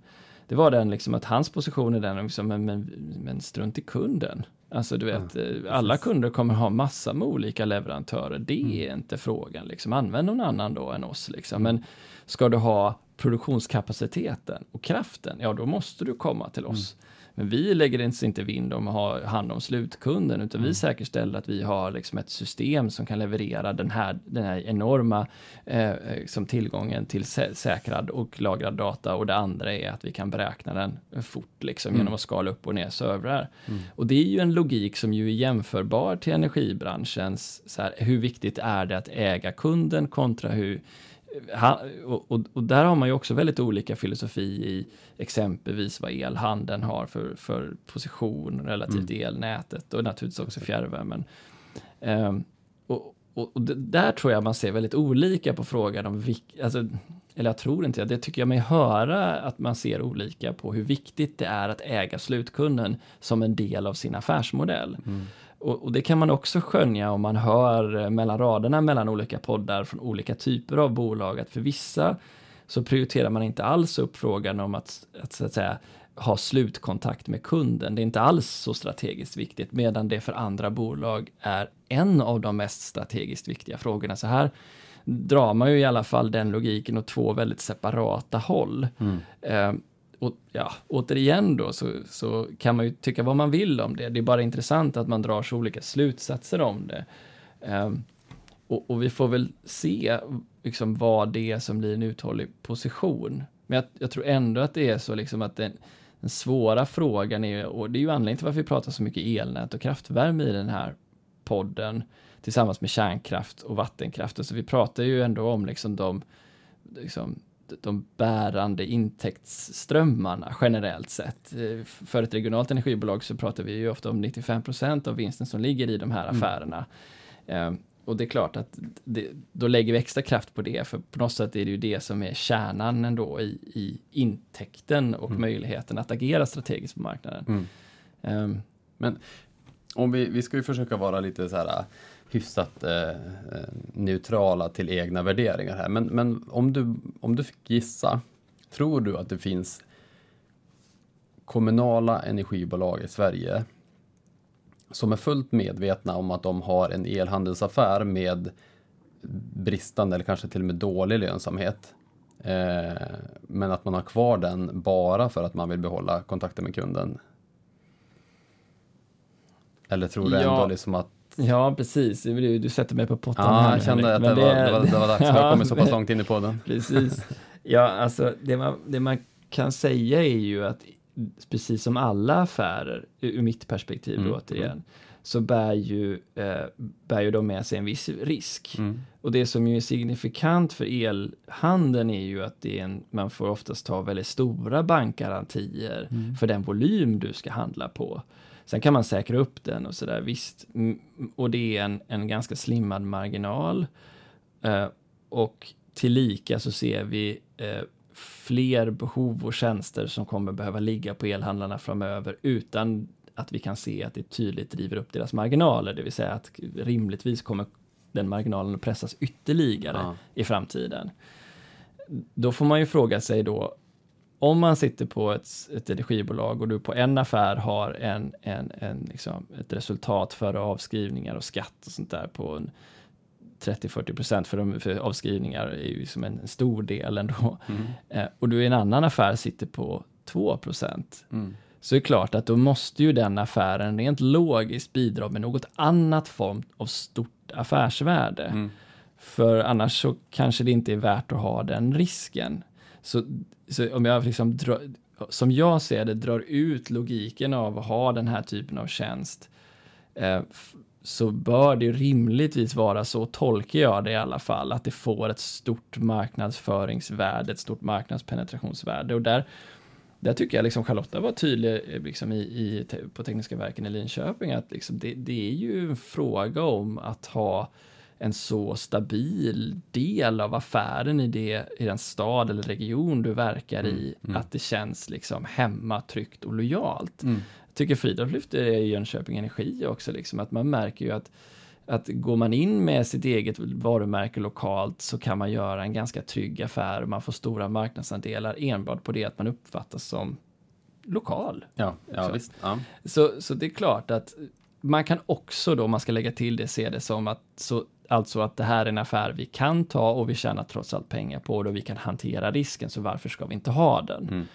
Det var den liksom att hans position är den, liksom, men, men, men strunt i kunden. Alltså du vet, ja, eh, alla kunder kommer ha massa med olika leverantörer. Det mm. är inte frågan, liksom. Använd någon annan då än oss, liksom. Men ska du ha produktionskapaciteten och kraften, ja då måste du komma till oss. Mm. Men vi lägger inte, inte vind om att ha hand om slutkunden, utan mm. vi säkerställer att vi har liksom ett system som kan leverera den här, den här enorma eh, liksom tillgången till sä säkrad och lagrad data. Och det andra är att vi kan beräkna den fort liksom, mm. genom att skala upp och ner servrar. Mm. Och det är ju en logik som ju är jämförbar till energibranschens, så här, hur viktigt är det att äga kunden kontra hur han, och, och, och, där har man ju också väldigt olika filosofi i exempelvis vad elhandeln har för, för position relativt mm. elnätet och naturligtvis också fjärrvärmen. Um, och, och, där tror jag man ser väldigt olika på frågan om vilk, alltså, eller jag tror inte det, tycker jag mig höra att man ser olika på hur viktigt det är att äga slutkunden som en del av sin affärsmodell. Mm. Och, och, det kan man också skönja om man hör eh, mellan raderna mellan olika poddar från olika typer av bolag, att för vissa så prioriterar man inte alls upp frågan om att, att, så att säga, ha slutkontakt med kunden. Det är inte alls så strategiskt viktigt, medan det för andra bolag är en av de mest strategiskt viktiga frågorna. Så här drar man ju i alla fall den logiken åt två väldigt separata håll. Mm. Och ja, återigen då så, så kan man ju tycka vad man vill om det. Det är bara intressant att man drar så olika slutsatser om det. Um, och, och, vi får väl se liksom vad det är som blir en uthållig position. Men jag, jag tror ändå att det är så liksom att den, den svåra frågan är, och det är ju anledningen till varför vi pratar så mycket elnät och kraftvärme i den här podden, tillsammans med kärnkraft och vattenkraft. Så vi pratar ju ändå om liksom de liksom, de bärande intäktsströmmarna generellt sett. Eh, för ett regionalt energibolag så pratar vi ju ofta om 95% av vinsten som ligger i de här mm. affärerna. Mm. och det är klart att det, då lägger vi extra kraft på det, för på något sätt är det ju det som är kärnan ändå i, i intäkten och mm. möjligheten att agera strategiskt på marknaden. Um, Men om vi, vi ska ju försöka vara lite så här hyfsat eh, neutrala till egna värderingar här. Men, men om, du, om du fick gissa, tror du att det finns kommunala energibolag i Sverige som är fullt medvetna om att de har en elhandelsaffär med bristande eller kanske till och med dålig lönsamhet. Eh, men att man har kvar den bara för att man vill behålla kontakten med kunden. Eller tror du ja. ändå liksom att Ja, precis. Du, du sätter mig på pottan Ja, här, jag kände att det, det, var, det, var, det var dags. Jag har kommit så pass långt in i podden. Precis. Ja, alltså det man, det man kan säga är ju att precis som alla affärer, ur mitt perspektiv mm. återigen, mm. så bär ju, eh, bär ju de med sig en viss risk. Mm. Och det som ju är signifikant för elhandeln är ju att det är en, man får oftast ta väldigt stora bankgarantier mm. för den volym du ska handla på. Sen kan man säkra upp den och sådär, visst. Och det är en, en ganska slimmad marginal. Eh, och tillika så ser vi eh, fler behov och tjänster som kommer behöva ligga på elhandlarna framöver utan att vi kan se att det tydligt driver upp deras marginaler, det vill säga att rimligtvis kommer den marginalen att pressas ytterligare ja. i framtiden. Då får man ju fråga sig då, om man sitter på ett, ett energibolag och du på en affär har en, en, en, liksom, ett resultat före avskrivningar och skatt och sånt där på 30-40 procent för, för avskrivningar är ju som en stor del ändå. Mm. Eh, och du i en annan affär sitter på 2 procent. Mm. Så är det klart att då måste ju den affären rent logiskt bidra med något annat form av stort affärsvärde. Mm. För annars så kanske det inte är värt att ha den risken. Så, så om jag liksom dra, som jag ser det, drar ut logiken av att ha den här typen av tjänst eh, så bör det rimligtvis vara så, tolkar jag det i alla fall, att det får ett stort marknadsföringsvärde, ett stort marknadspenetrationsvärde. Och där, där tycker jag liksom Charlotta var tydlig eh, liksom i, i, på Tekniska verken i Linköping, att liksom det, det är ju en fråga om att ha en så stabil del av affären i, det, i den stad eller region du verkar mm, i, mm. att det känns liksom hemma, tryggt och lojalt. Mm. Jag tycker Fridolf lyfter det i Jönköping Energi också, liksom, att man märker ju att att går man in med sitt eget varumärke lokalt så kan man göra en ganska trygg affär och man får stora marknadsandelar enbart på det att man uppfattas som lokal. Ja, ja visst. Ja. Så, så det är klart att man kan också då, om man ska lägga till det, se det som att så Alltså att det här är en affär vi kan ta och vi tjänar trots allt pengar på det och vi kan hantera risken, så varför ska vi inte ha den? Mm.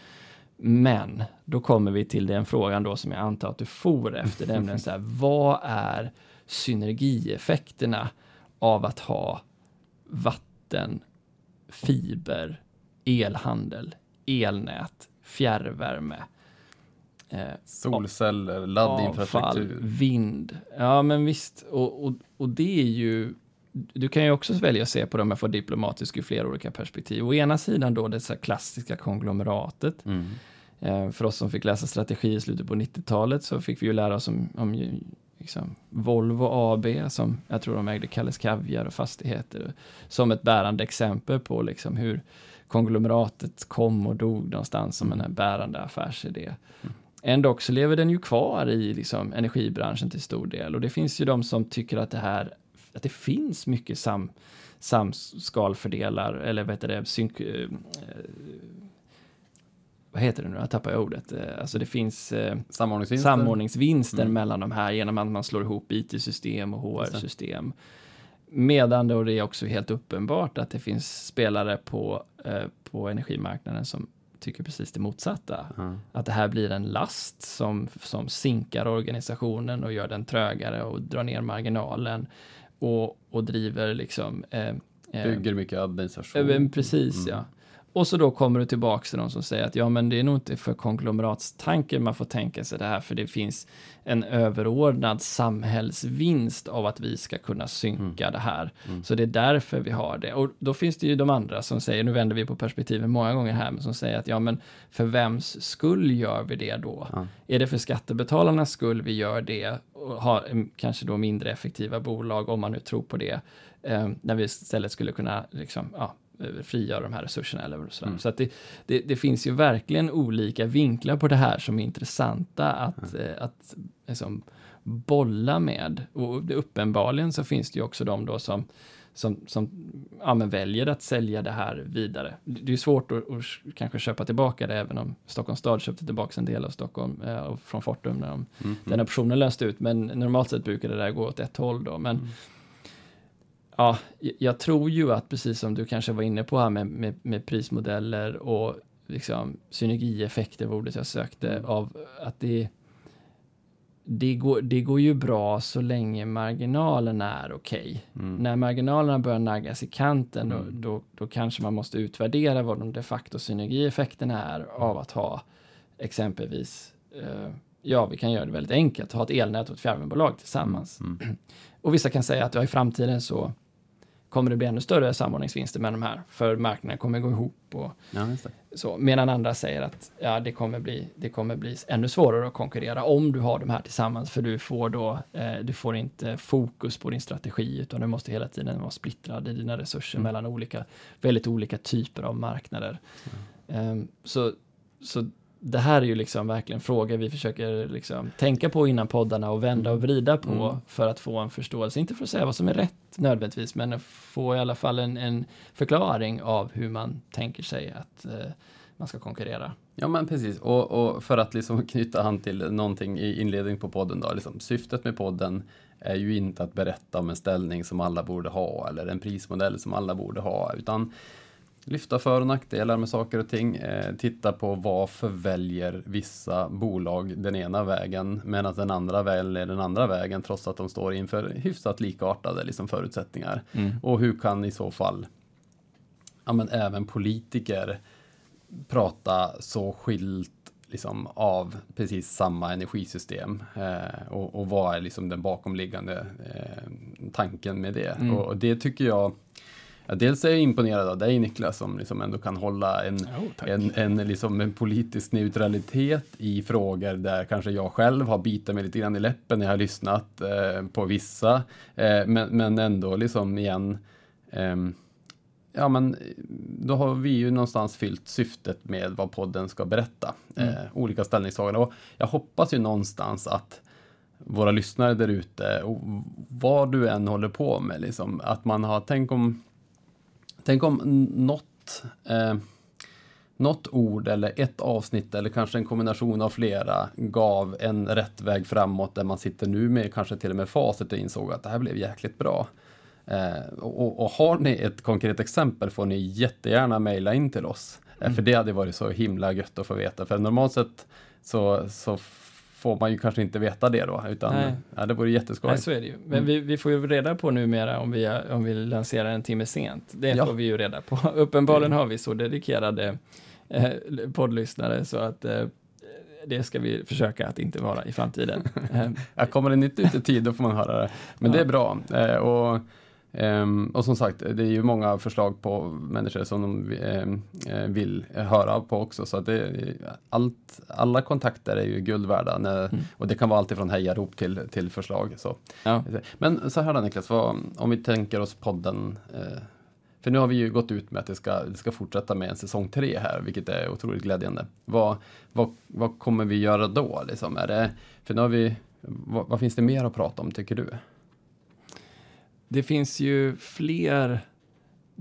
Men då kommer vi till den frågan då som jag antar att du for efter, nämligen så här, vad är synergieffekterna av att ha vatten, fiber, elhandel, elnät, fjärrvärme, eh, Solceller, laddinfrastruktur. Avfall, vind. Ja, men visst. Och, och, och det är ju du kan ju också välja att se på dem, jag får diplomatiskt ur flera olika perspektiv. Å ena sidan då det klassiska konglomeratet. Mm. Eh, för oss som fick läsa strategi i slutet på 90-talet så fick vi ju lära oss om, om liksom, Volvo AB, som jag tror de ägde Kalles Kaviar och fastigheter, som ett bärande exempel på liksom hur konglomeratet kom och dog någonstans som en bärande affärsidé. Mm. Ändå så lever den ju kvar i liksom, energibranschen till stor del och det finns ju de som tycker att det här att det finns mycket sam, samskalfördelar, eller vad heter det, synk, eh, vad heter det nu, jag tappar ordet. Eh, alltså det finns eh, samordningsvinster, samordningsvinster mm. mellan de här genom att man slår ihop IT-system och HR-system. Medan då det är också helt uppenbart att det finns spelare på, eh, på energimarknaden som tycker precis det motsatta. Mm. Att det här blir en last som, som sinkar organisationen och gör den trögare och drar ner marginalen och, och driver liksom... Eh, eh Bygger mycket administration. Eh, precis, mm. ja. Och så då kommer du tillbaka till de som säger att ja, men det är nog inte för konglomeratanken man får tänka sig det här, för det finns en överordnad samhällsvinst av att vi ska kunna synka mm. det här. Mm. Så det är därför vi har det. Och då finns det ju de andra som säger, nu vänder vi på perspektiven många gånger här, men som säger att ja, men för vems skull gör vi det då? Mm. Är det för skattebetalarnas skull vi gör det och har kanske då mindre effektiva bolag, om man nu tror på det, eh, när vi istället skulle kunna liksom, ja, frigöra de här resurserna. Eller sådär. Mm. Så att det, det, det, finns ju verkligen olika vinklar på det här som är intressanta att, mm. eh, att liksom, bolla med. Och uppenbarligen så finns det ju också de då som, som, som ja, väljer att sälja det här vidare. Det är svårt att, att, kanske köpa tillbaka det, även om Stockholms stad köpte tillbaka en del av Stockholm eh, från Fortum när de, mm. den optionen löste ut. Men normalt sett brukar det där gå åt ett håll då. Men, mm ja, jag tror ju att precis som du kanske var inne på här med, med, med prismodeller och liksom synergieffekter var ordet jag sökte mm. av att det det går, det går ju bra så länge marginalen är okej. Okay. Mm. När marginalerna börjar naggas i kanten, mm. då, då, då, kanske man måste utvärdera vad de de facto synergieffekterna är av att ha exempelvis, eh, ja, vi kan göra det väldigt enkelt, ha ett elnät och ett fjärrvärmebolag tillsammans. Mm. Och vissa kan säga att ja, i framtiden så kommer det bli ännu större samordningsvinster med de här, för marknaden kommer gå ihop och ja, så. Medan andra säger att ja, det kommer bli, det kommer bli ännu svårare att konkurrera om du har de här tillsammans, för du får då, eh, du får inte fokus på din strategi, utan du måste hela tiden vara splittrad i dina resurser mm. mellan olika, väldigt olika typer av marknader. Mm. Um, så, så det här är ju liksom verkligen frågor vi försöker liksom tänka på innan poddarna och vända och vrida på mm. för att få en förståelse, inte för att säga vad som är rätt nödvändigtvis, men få i alla fall en, en förklaring av hur man tänker sig att eh, man ska konkurrera. Ja men precis, och, och, för att liksom knyta an till någonting i inledningen på podden då, liksom, syftet med podden är ju inte att berätta om en ställning som alla borde ha eller en prismodell som alla borde ha, utan lyfta för och nackdelar med saker och ting. Eh, titta på varför väljer vissa bolag den ena vägen medan den andra väljer den andra vägen trots att de står inför hyfsat likartade liksom, förutsättningar. Mm. Och hur kan i så fall ja, men även politiker prata så skilt liksom av precis samma energisystem. Eh, och, och vad är liksom den bakomliggande eh, tanken med det? Mm. Och, och det tycker jag Ja, dels är jag imponerad av dig Niklas som liksom ändå kan hålla en, Oh, en, en, liksom en politisk neutralitet i frågor där kanske jag själv har bitit mig lite grann i läppen när jag har lyssnat eh, på vissa. Eh, men, men ändå liksom igen ehm, Ja men då har vi ju någonstans fyllt syftet med vad podden ska berätta. Mm. Eh, olika ställningstaganden. Och jag hoppas ju någonstans att våra lyssnare där ute, vad du än håller på med, liksom, att man har, tänk om, tänk om något, eh, något ord eller ett avsnitt eller kanske en kombination av flera gav en rätt väg framåt där man sitter nu med kanske till och med facit och insåg att det här blev jäkligt bra. Eh, och, och, har ni ett konkret exempel får ni jättegärna mejla in till oss. Eh, Mm. För det hade varit så himla gött att få veta. För normalt sett så, så får man ju kanske inte veta det då. Utan Nej. ja, det vore jätteskoj. Nej, så är det ju. Men Mm. vi, vi får ju reda på numera om vi, om vi lanserar en timme sent. Det Ja. får vi ju reda på. Uppenbarligen har vi så dedikerade eh, poddlyssnare så att eh, det ska vi försöka att inte vara i framtiden. Eh, Ja, kommer den inte ut i tid då får man höra det. Men Ja. det är bra. Eh, och, ehm, och som sagt, det är ju många förslag på människor som de eh, vill höra på också. Så att det, allt, alla kontakter är ju guld värda. När, Mm. Och det kan vara alltifrån hejarop till, till förslag. Så. ja. Men så här då Niklas, vad, om vi tänker oss podden. Eh, för nu har vi ju gått ut med att det ska, det ska fortsätta med en säsong tre här, vilket är otroligt glädjande. Vad, vad, vad kommer vi göra då? Liksom? Är det, för nu har vi, vad, vad finns det mer att prata om tycker du? Det finns ju fler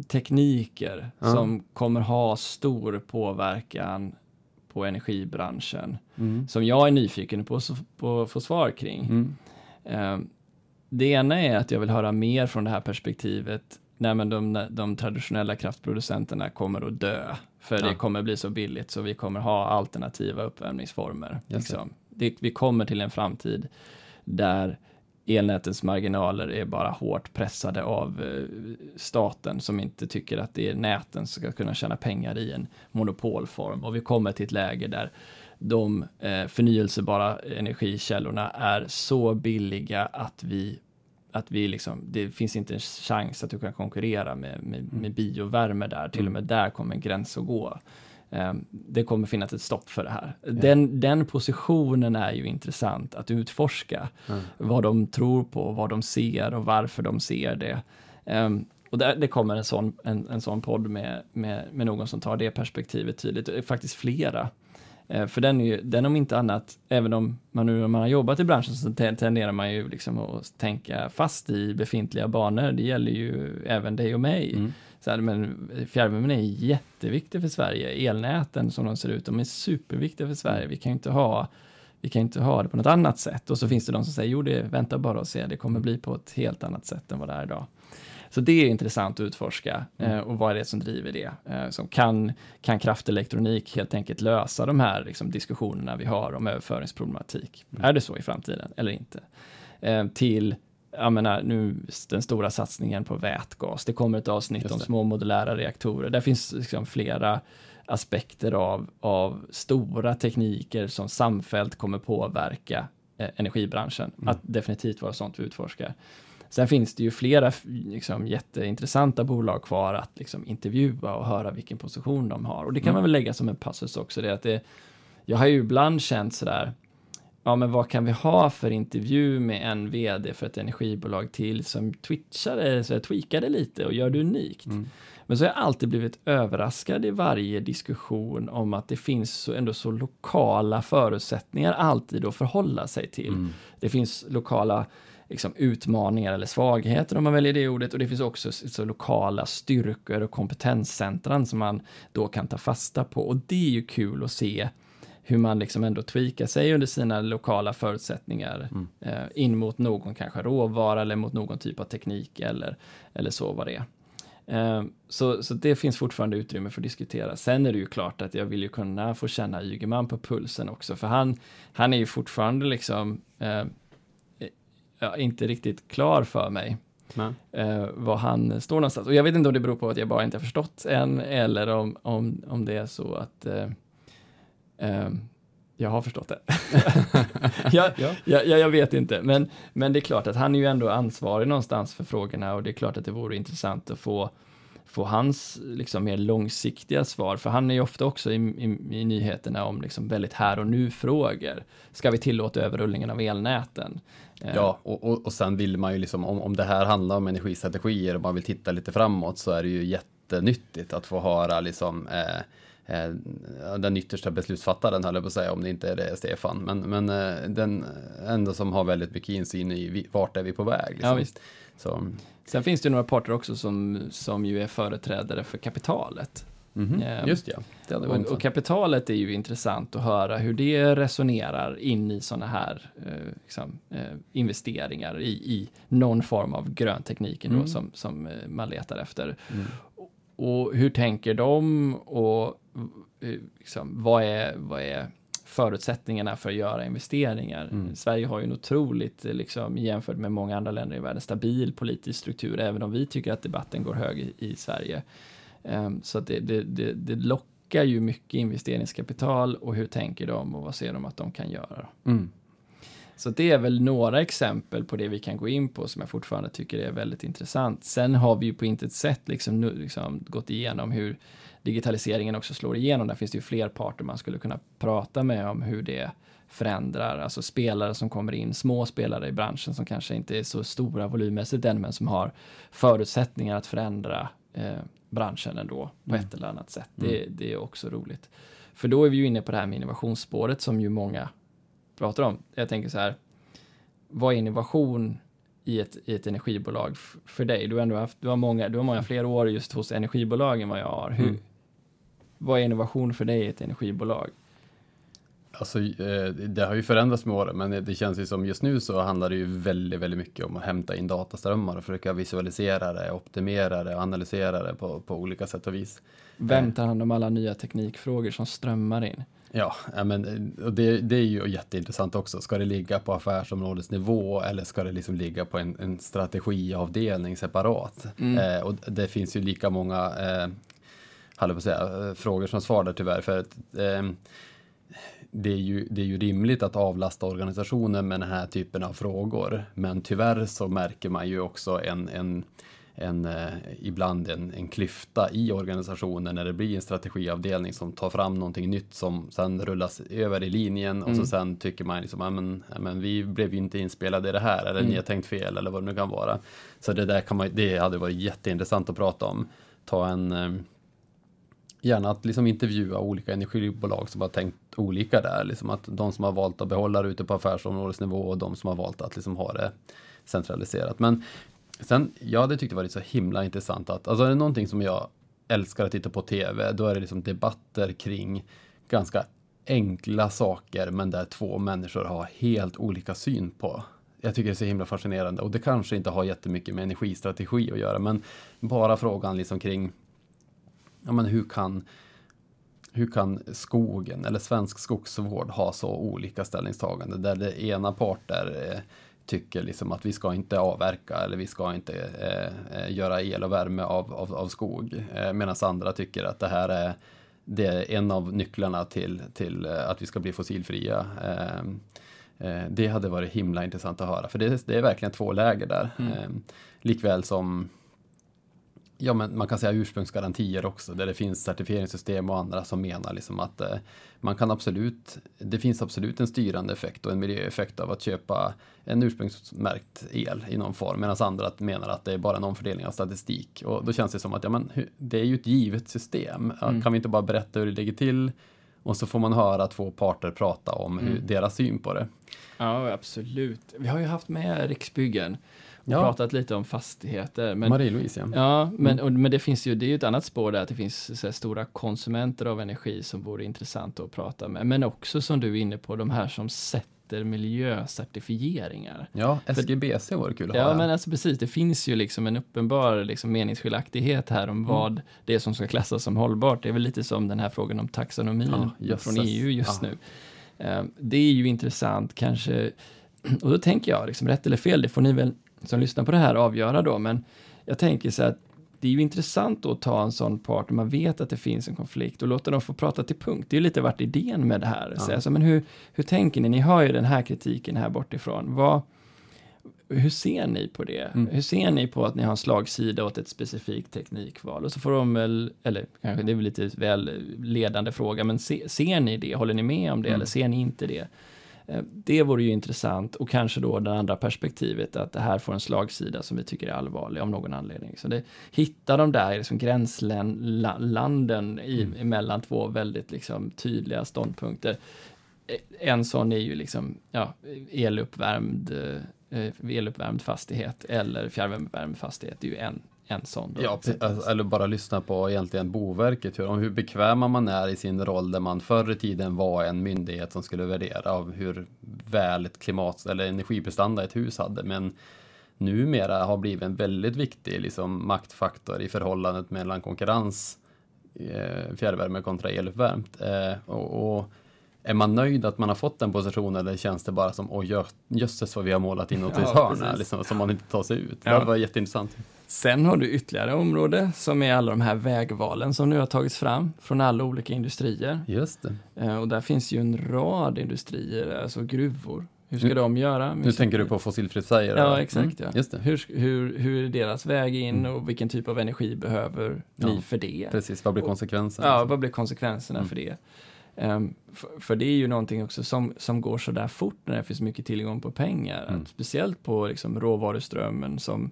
tekniker Ja. som kommer ha stor påverkan på energibranschen som jag är nyfiken på, att få svar kring. Mm. Eh, Det ena är att jag vill höra mer från det här perspektivet. Nej, men de, de traditionella kraftproducenterna kommer att dö. För Ja. det kommer bli så billigt så vi kommer ha alternativa uppvärmningsformer. Liksom. Det, vi kommer till en framtid där elnätens marginaler är bara hårt pressade av eh, staten som inte tycker att det är näten som ska kunna tjäna pengar i en monopolform. Och vi kommer till ett läge där de eh, förnyelsebara energikällorna är så billiga att vi att vi liksom, det finns inte en chans att du kan konkurrera med, med, med biovärme där, till och med där kommer en gräns att gå. Eh, det kommer finnas ett stopp för det här. Den, den positionen är ju intressant att utforska, Mm. vad de tror på, vad de ser och varför de ser det. Um, och där, det kommer en sån, en, en sån podd med, med, med någon som tar det perspektivet tydligt, faktiskt flera. Eh, för den är ju, den om inte annat, även om man nu man har jobbat i branschen så te- tenderar man ju liksom att tänka fast i befintliga banor. Det gäller ju även dig och mig. Mm. Så här, men fjärrvärmen är jätteviktig för Sverige. Elnäten som de ser ut, de är superviktiga för Sverige. Vi kan ju inte ha vi kan inte ha det på något annat sätt. Och så finns det de som säger, jo, det vänta bara och se, det kommer bli på ett helt annat sätt än vad det är idag. Så det är intressant att utforska eh, och vad är det som driver det? Eh, som kan, kan kraftelektronik helt enkelt lösa de här liksom, diskussionerna vi har om överföringsproblematik? Är det så i framtiden eller inte? Eh, till jag menar, nu den stora satsningen på vätgas. Det kommer ett avsnitt om små modulära reaktorer. Där finns liksom flera aspekter av, av stora tekniker som samfällt kommer påverka eh, energibranschen. Mm. Att definitivt vara sånt vi utforskar. Sen finns det ju flera liksom, jätteintressanta bolag kvar att liksom, intervjua och höra vilken position de har. Och det kan Mm. man väl lägga som en passus också. Det att det, jag har ju ibland känt sådär, ja men vad kan vi ha för intervju med en vd för ett energibolag till som twitchade, så jag tweakade lite och gör det unikt. Mm. Men så har jag alltid blivit överraskad i varje diskussion om att det finns så, ändå så lokala förutsättningar alltid att förhålla sig till. Mm. Det finns lokala liksom, utmaningar eller svagheter om man väljer det ordet och det finns också så, så lokala styrkor och kompetenscentran som man då kan ta fasta på och det är ju kul att se hur man liksom ändå tweakar sig under sina lokala förutsättningar Mm. eh, in mot någon kanske råvara eller mot någon typ av teknik eller, eller så vad det är. Eh, Så, så det finns fortfarande utrymme för att diskutera. Sen är det ju klart att jag vill ju kunna få känna Ygeman på pulsen också, för han, han är ju fortfarande liksom eh, inte riktigt klar för mig eh, var han står någonstans. Och jag vet inte om det beror på att jag bara inte har förstått än, eller om, om, om det är så att eh, Jag har förstått det. jag, ja. jag, jag, vet inte, men, men det är klart att han är ju ändå ansvarig någonstans för frågorna och det är klart att det vore intressant att få, få hans liksom, mer långsiktiga svar, för han är ju ofta också i, i, i nyheterna om liksom, väldigt här och nu-frågor. Ska vi tillåta överrullningen av elnäten? Eh. Ja, och, och, och sen vill man ju liksom, om, om det här handlar om energistrategier och man vill titta lite framåt så är det ju jättenyttigt att få höra liksom eh, den yttersta beslutsfattaren, höll jag på att säga, om det inte är det Stefan. Men, men eh, den enda som har väldigt mycket insyn i vart är vi på väg. Liksom. Ja, visst. Så. Sen finns det några parter också som, som ju är företrädare för kapitalet. Mm -hmm. Just ja. Det och, och, kapitalet är ju intressant att höra hur det resonerar in i sådana här eh, liksom, eh, investeringar i, i någon form av grön teknik mm. som, som eh, man letar efter. Mm. Och hur tänker de och eh, liksom, vad, är, vad är förutsättningarna för att göra investeringar? Mm. Sverige har ju en otroligt, liksom, jämfört med många andra länder i världen, stabil politisk struktur, även om vi tycker att debatten går hög i, i Sverige. Um, så det, det, det, det, lockar ju mycket investeringskapital och hur tänker de och vad ser de att de kan göra? Mm. Så det är väl några exempel på det vi kan gå in på som jag fortfarande tycker är väldigt intressant. Sen har vi ju på intet sätt liksom, nu, liksom gått igenom hur digitaliseringen också slår igenom. Där finns det ju fler parter man skulle kunna prata med om hur det förändrar, alltså spelare som kommer in, små spelare i branschen som kanske inte är så stora volymmässigt än, men som har förutsättningar att förändra eh, branschen ändå på mm. ett eller annat sätt. Det, mm. det är också roligt. För då är vi ju inne på det här med innovationsspåret som ju många pratar om. Jag tänker så här, vad är innovation i ett, i ett energibolag för dig? Du har ändå haft, du har många, du har många fler år just hos energibolagen vad jag har. Hur, mm. Vad är innovation för dig i ett energibolag? Alltså, eh, det har ju förändrats med åren, men det känns ju som just nu så handlar det ju väldigt, väldigt mycket om att hämta in dataströmmar och försöka visualisera det, optimera det och analysera det på, på olika sätt och vis. Vem tar hand om alla nya teknikfrågor som strömmar in? Ja, men det, det är ju jätteintressant också. Ska det ligga på affärsområdesnivå eller ska det liksom ligga på en, en strategiavdelning separat? Mm. Eh, och det finns ju lika många, eh, på säga, eh, frågor som svar där tyvärr. För att, eh, det är, ju, det är ju rimligt att avlasta organisationen med den här typen av frågor. Men tyvärr så märker man ju också en, en en, eh, ibland en, en klyfta i organisationen när det blir en strategiavdelning som tar fram någonting nytt som sen rullas över i linjen mm. och så mm. sen tycker man liksom, men, vi blev ju inte inspelade i det här eller mm. ni har tänkt fel eller vad det nu kan vara. Så det där kan man, det hade varit jätteintressant att prata om. Ta en eh, gärna att liksom intervjua olika energibolag som har tänkt olika där. Liksom att de som har valt att behålla det ute på affärsområdesnivå och de som har valt att liksom ha det centraliserat. Men Sen, jag hade tyckt det varit så himla intressant att, alltså är det någonting som jag älskar att titta på TV, då är det liksom debatter kring ganska enkla saker, men där två människor har helt olika syn på. Jag tycker det är så himla fascinerande och det kanske inte har jättemycket med energistrategi att göra, men bara frågan liksom kring, ja men hur kan hur kan skogen eller svensk skogsvård ha så olika ställningstagande där det ena parter eh, tycker liksom att vi ska inte avverka eller vi ska inte eh, eh, göra el och värme av, av, av skog. Eh, Medan andra tycker att det här är, det är en av nycklarna till, till eh, att vi ska bli fossilfria. Eh, eh, det hade varit himla intressant att höra, för det, det är verkligen två läger där. Mm. likväl som ja, men man kan säga ursprungsgarantier också, där det finns certifieringssystem och andra som menar liksom att eh, man kan absolut, det finns absolut en styrande effekt och en miljöeffekt av att köpa en ursprungsmärkt el i någon form, medan andra menar att det är bara en omfördelning av statistik. Och då känns det som att ja, men, det är ju ett givet system. Mm. Kan vi inte bara berätta hur det ligger till? Och så får man höra två parter prata om hur, mm. deras syn på det. Ja, absolut. Vi har ju haft med Riksbyggen och ja. pratat lite om fastigheter. Men, Marie-Louise, ja. Ja, men, mm. och, men det finns ju, det är ju ett annat spår där, att det finns så här, stora konsumenter av energi som vore intressant att prata med. Men också som du är inne på, de här som sätter miljöcertifieringar. Ja, SGBC vore kul att ja, ha. Ja, men alltså precis, det finns ju liksom en uppenbar liksom, meningsskiljaktighet här om mm. vad det är som ska klassas som hållbart. Det är väl lite som den här frågan om taxonomin ja, från EU just nu. Uh, det är ju intressant kanske, och då tänker jag, liksom, rätt eller fel, det får ni väl som lyssnar på det här avgöra då, men jag tänker så att det är ju intressant att ta en sån part, man vet att det finns en konflikt och låta dem få prata till punkt. Det är ju lite vart idén med det här. Ja. Så, men hur, hur tänker ni? Ni hör ju den här kritiken här bortifrån. Vad, hur ser ni på det? Mm. Hur ser ni på att ni har en slagsida åt ett specifikt teknikval? Och så får de väl, eller kanske det är väl lite väl ledande fråga, men se, ser ni det? Håller ni med om det mm. eller ser ni inte det? Eh, det vore ju intressant och kanske då det andra perspektivet att det här får en slagsida som vi tycker är allvarlig av någon anledning. Så det, hitta de där liksom gränslanden i, mm. mellan två väldigt liksom tydliga ståndpunkter. Eh, en sån är ju liksom ja, eluppvärmd, eh, eluppvärmd fastighet eller fjärrvärmevärmd fastighet. Det är ju en, en sån. Då, ja, alltså, eller bara lyssna på egentligen Boverket, hur, om hur bekväma man är i sin roll där man förr i tiden var en myndighet som skulle värdera av hur väl ett klimat eller energiprestanda ett hus hade. Men numera har blivit en väldigt viktig liksom, maktfaktor i förhållandet mellan konkurrens eh, fjärrvärme kontra eluppvärmt. Eh, och, och är man nöjd att man har fått den positionen eller känns det bara som oj jösses vad vi har målat in åt ett hörn liksom, som man inte tar sig ut? Ja. Det var jätteintressant. Sen har du ytterligare område som är alla de här vägvalen som nu har tagits fram från alla olika industrier. Just det. Eh, och där finns ju en rad industrier, alltså gruvor. Hur ska mm. de göra? Nu tänker du på fossilfritt säger Ja, exakt. Mm. Ja. Just det. Hur, hur, hur är deras väg in mm. och vilken typ av energi behöver ja. ni för det? Precis, vad blir konsekvenserna? Ja, vad blir konsekvenserna mm. för det? Um, för, för, det är ju någonting också som, som går så där fort när det finns mycket tillgång på pengar. Mm. Speciellt på liksom, råvaruströmmen som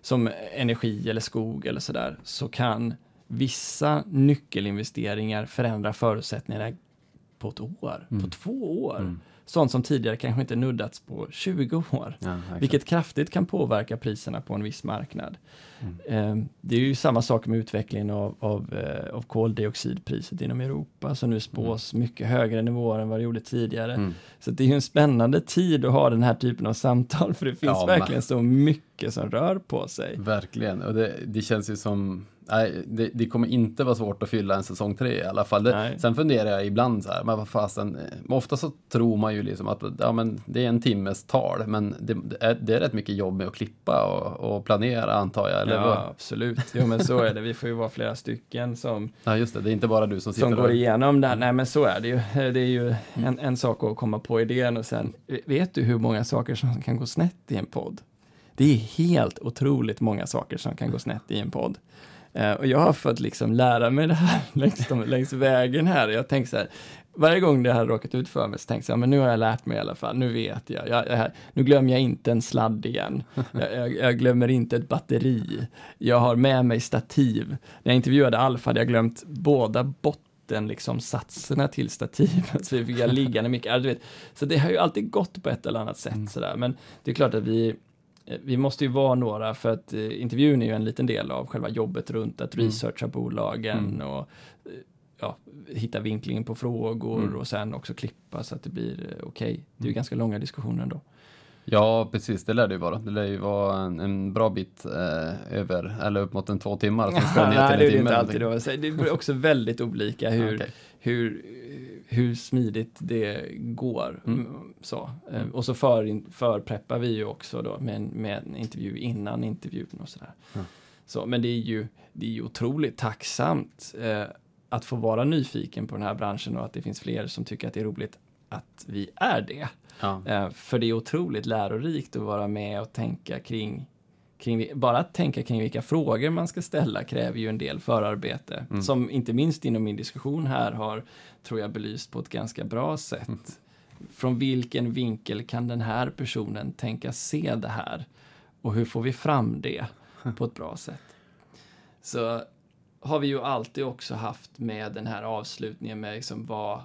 som energi eller skog eller sådär, så kan vissa nyckelinvesteringar förändra förutsättningarna på ett år, mm. på två år. Mm. Sånt som tidigare kanske inte nuddats på 20 år, ja, vilket kraftigt kan påverka priserna på en viss marknad. Mm. Eh, det är ju samma sak med utvecklingen av, av, eh, av koldioxidpriset inom Europa, som nu spås mm. mycket högre nivåer än vad det gjorde tidigare. Mm. Så det är ju en spännande tid att ha den här typen av samtal, för det finns ja, verkligen men... så mycket som rör på sig. Verkligen, och det, det känns ju som nej, det, det, kommer inte vara svårt att fylla en säsong tre i alla fall. Det, sen funderar jag ibland så här, men vad fasen, eh, ofta så tror man ju liksom att ja, men det är en timmes tal, men det, det, är, det är rätt mycket jobb med att klippa och, och planera antar jag. Eller ja, vad? absolut. Jo, men så är det. Vi får ju vara flera stycken som... Ja, just det. Det är inte bara du som sitter Som går igenom det. Nej, men så är det ju. Det är ju en, en sak att komma på idén och sen, vet du hur många saker som kan gå snett i en podd? Det är helt otroligt många saker som kan gå snett i en podd. Uh, och jag har fått liksom lära mig det här längs, längs vägen här. Jag tänker så här, varje gång det har råkat ut för mig så tänker jag, men nu har jag lärt mig i alla fall, nu vet jag. jag, jag nu glömmer jag inte en sladd igen. Jag, jag, jag, glömmer inte ett batteri. Jag har med mig stativ. När jag intervjuade Alf hade jag glömt båda botten liksom satserna till stativet, så vi fick liggande mycket. du vet. Så det har ju alltid gått på ett eller annat sätt mm. sådär. Men det är klart att vi Eh, vi måste ju vara några för att eh, intervjun är ju en liten del av själva jobbet runt att mm. researcha bolagen mm. och eh, ja, hitta vinklingen på frågor mm. och sen också klippa så att det blir okej. Okay. Det är ju mm. ganska långa diskussioner ändå. Ja, precis. Det lär det ju vara. Det lär ju vara en, en bra bit eh, över, eller upp mot en två timmar. Som ska ner till Nej, det är inte alltid då. Det är också väldigt olika hur, okay. hur, hur smidigt det går. Mm. mm så. Mm. Och så för, förpreppar vi ju också då med en, med en intervju innan intervjun och sådär. Mm. Så, men det är ju, det är ju otroligt tacksamt eh, att få vara nyfiken på den här branschen och att det finns fler som tycker att det är roligt att vi är det. Ja. Eh, för det är otroligt lärorikt att vara med och tänka kring kring, bara att tänka kring vilka frågor man ska ställa kräver ju en del förarbete. Mm. Som inte minst inom min diskussion här har, tror jag, belyst på ett ganska bra sätt. Mm. Från vilken vinkel kan den här personen tänka se det här? Och hur får vi fram det på ett bra sätt? Så har vi ju alltid också haft med den här avslutningen med liksom vad,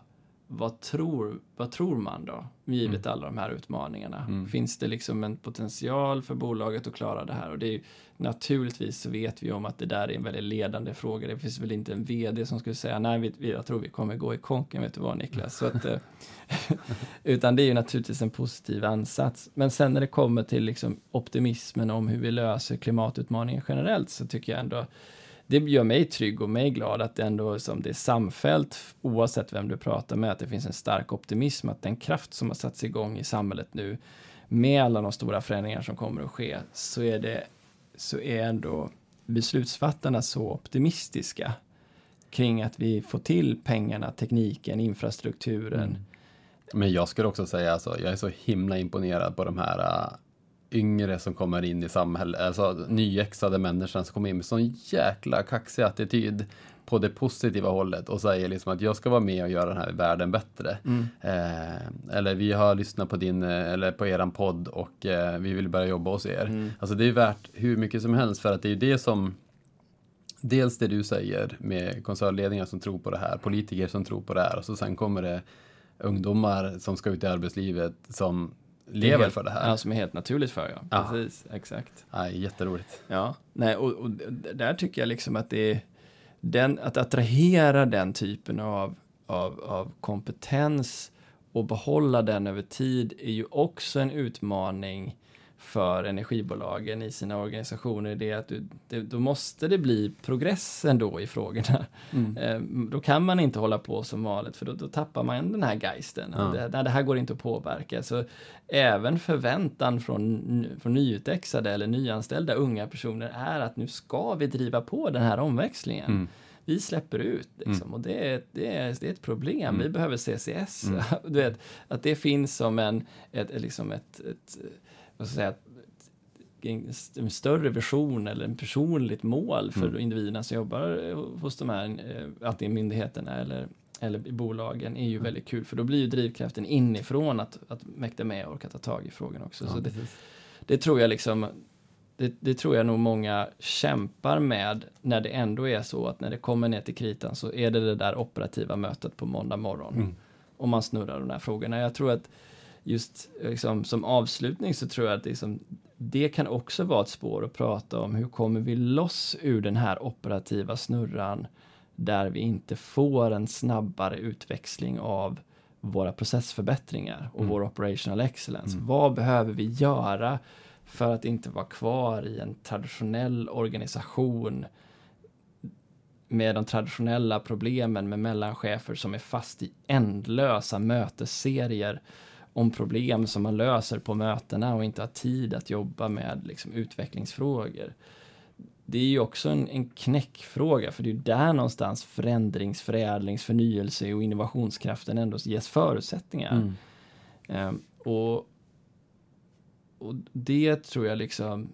vad, tror, vad tror man då, givet mm. alla de här utmaningarna? Mm. Finns det liksom en potential för bolaget att klara det här? Och det är naturligtvis så vet vi om att det där är en väldigt ledande fråga. Det finns väl inte en VD som skulle säga nej, vi, jag tror vi kommer gå i konken, vet du vad Niklas? Så att, eh, utan det är ju naturligtvis en positiv ansats. Men sen när det kommer till liksom optimismen om hur vi löser klimatutmaningen generellt så tycker jag ändå det gör mig trygg och mig glad att det ändå som det är samfällt, oavsett vem du pratar med, att det finns en stark optimism, att den kraft som har satts igång i samhället nu, med alla de stora förändringar som kommer att ske, så är det, så är ändå beslutsfattarna så optimistiska kring att vi får till pengarna, tekniken, infrastrukturen. Mm. Men jag skulle också säga, alltså, jag är så himla imponerad på de här uh, yngre som kommer in i samhället, alltså nyexade människor som kommer in med sån jäkla kaxig attityd på det positiva hållet och säger liksom att jag ska vara med och göra den här världen bättre. Mm. Eh, eller vi har lyssnat på din, eh, eller på eran podd och eh, vi vill börja jobba hos er. Mm. Alltså det är värt hur mycket som helst för att det är det som Dels det du säger med koncernledningar som tror på det här, politiker som tror på det här och så sen kommer det ungdomar som ska ut i arbetslivet som lever helt, för det här. Ja, som är helt naturligt för, ja. ja. Precis, exakt. Ja, jätteroligt. Ja, nej, och, och där tycker jag liksom att det är den, att attrahera den typen av, av, av kompetens och behålla den över tid är ju också en utmaning för energibolagen i sina organisationer. Det är att du, det, då måste det bli progress ändå i frågorna. Mm. Eh, då kan man inte hålla på som vanligt för då, då tappar man den här geisten. Ja. Det, det, här går inte att påverka. Så även förväntan från, från nyutexade eller nyanställda unga personer är att nu ska vi driva på den här omväxlingen. Mm vi släpper ut. Liksom. Mm. Och det är, det, är, det är ett problem. Mm. Vi behöver CCS. Mm. du vet, att det finns som en, ett, liksom ett, ett vad ska säga, en större vision eller en personligt mål för mm. individerna som jobbar hos de här, eh, antingen myndigheterna eller, eller i bolagen, är ju mm. väldigt kul. För då blir ju drivkraften inifrån att, att mäkta med och orka ta tag i frågan också. Ja, så det, det, tror jag liksom, det, det, tror jag nog många kämpar med när det ändå är så att när det kommer ner till kritan så är det det där operativa mötet på måndag morgon. Mm. Och man snurrar de där frågorna. Jag tror att just liksom, som avslutning så tror jag att liksom, det kan också vara ett spår att prata om hur kommer vi loss ur den här operativa snurran där vi inte får en snabbare utväxling av våra processförbättringar och mm. vår operational excellence. Mm. Vad behöver vi göra för att inte vara kvar i en traditionell organisation med de traditionella problemen med mellanchefer som är fast i ändlösa mötesserier om problem som man löser på mötena och inte har tid att jobba med liksom, utvecklingsfrågor. Det är ju också en, en knäckfråga, för det är där någonstans förändrings, förädlings, förnyelse och innovationskraften ändå ges förutsättningar. Mm. Um, och, och det tror jag liksom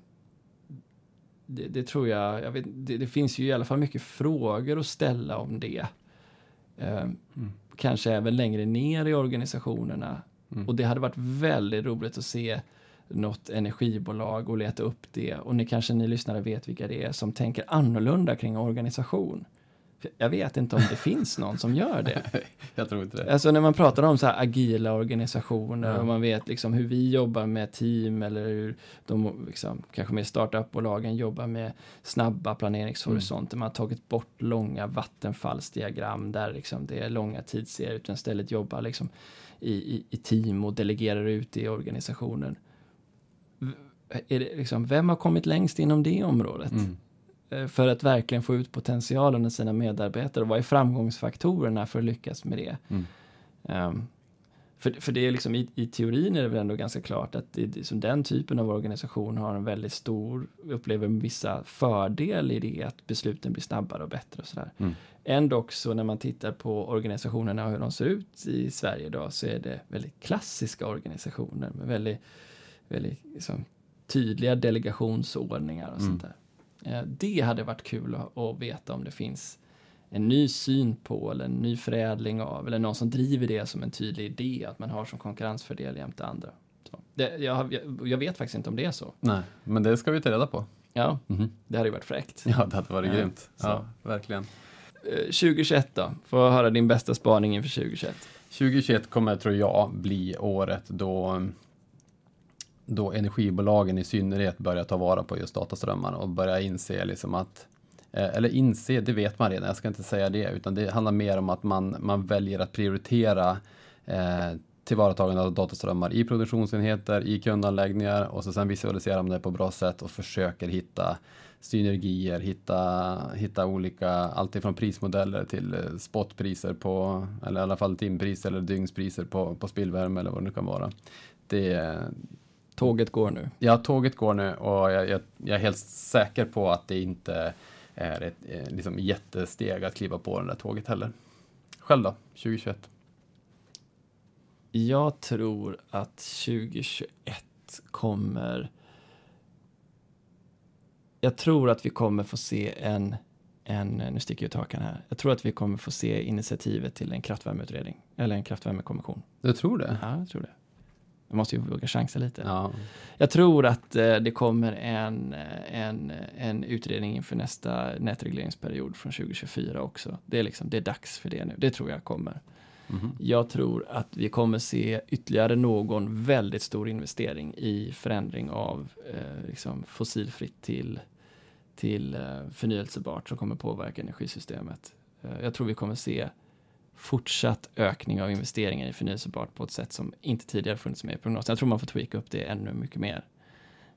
det, det tror jag, jag vet, det, det, finns ju i alla fall mycket frågor att ställa om det. Um, mm. Kanske även längre ner i organisationerna. Mm. Och det hade varit väldigt roligt att se något energibolag och leta upp det. Och ni kanske ni lyssnare vet vilka det är som tänker annorlunda kring organisation. Jag vet inte om det finns någon som gör det. jag tror inte det. Alltså när man pratar om så här agila organisationer ja. och man vet liksom hur vi jobbar med team eller hur de liksom, kanske med startupbolagen jobbar med snabba planeringshorisonter. Mm. Man har tagit bort långa vattenfallsdiagram där liksom det är långa tidsserier utan istället jobbar liksom i, i, i team och delegerar ut det i organisationen. Är det liksom, vem har kommit längst inom det området? Mm. Eh, för att verkligen få ut potentialen i sina medarbetare. Vad är framgångsfaktorerna för att lyckas med det? Mm. Um, för, för det är liksom i, i, teorin är det väl ändå ganska klart att det, det, som den typen av organisation har en väldigt stor, upplever vissa fördel i det att besluten blir snabbare och bättre och sådär. Mm. Ändå så när man tittar på organisationerna och hur de ser ut i Sverige idag så är det väldigt klassiska organisationer med väldigt, väldigt liksom, tydliga delegationsordningar och mm. sånt där. Eh, det hade varit kul att, veta om det finns en ny syn på eller en ny förädling av eller någon som driver det som en tydlig idé att man har som konkurrensfördel jämte andra. Det, jag, jag, vet faktiskt inte om det är så. Nej, men det ska vi ta reda på. Ja, mm -hmm. det hade ju varit fräckt. Ja, det hade varit ja, grymt. Ja, verkligen. 2021 eh, då? Få höra din bästa spaning inför 2021. 2021 kommer, tror jag, bli året då då energibolagen i synnerhet börjar ta vara på just dataströmmar och börjar inse liksom att eh, eller inse, det vet man redan, jag ska inte säga det, utan det handlar mer om att man, man väljer att prioritera eh, tillvaratagande av dataströmmar i produktionsenheter, i kundanläggningar och så sen visualiserar man det på bra sätt och försöker hitta synergier, hitta, hitta olika, alltifrån prismodeller till eh, spotpriser på, eller i alla fall timpris eller dygnspriser på, på spillvärme eller vad det nu kan vara. Det, Tåget går nu. Ja, tåget går nu och jag, jag, jag är helt säker på att det inte är ett eh, liksom, jättesteg att kliva på det där tåget heller. Själv då, 2021? Jag tror att 2021 kommer... Jag tror att vi kommer få se en, en nu sticker jag ut hakan här. Jag tror att vi kommer få se initiativet till en kraftvärmeutredning, eller en kraftvärmekommission. Du tror det? Ja, jag tror det. Jag måste ju våga chansa lite. Ja. Jag tror att eh, det kommer en, en, en utredning inför nästa nätregleringsperiod från 2024 också. Det är, liksom, det är dags för det nu. Det tror jag kommer. Mhm. Jag tror att vi kommer se ytterligare någon väldigt stor investering i förändring av eh, liksom fossilfritt till, till eh, förnyelsebart som kommer påverka energisystemet. Eh, jag tror vi kommer se fortsatt ökning av investeringar i förnyelsebart på ett sätt som inte tidigare funnits med i prognosen. Jag tror man får tweaka upp det ännu mycket mer.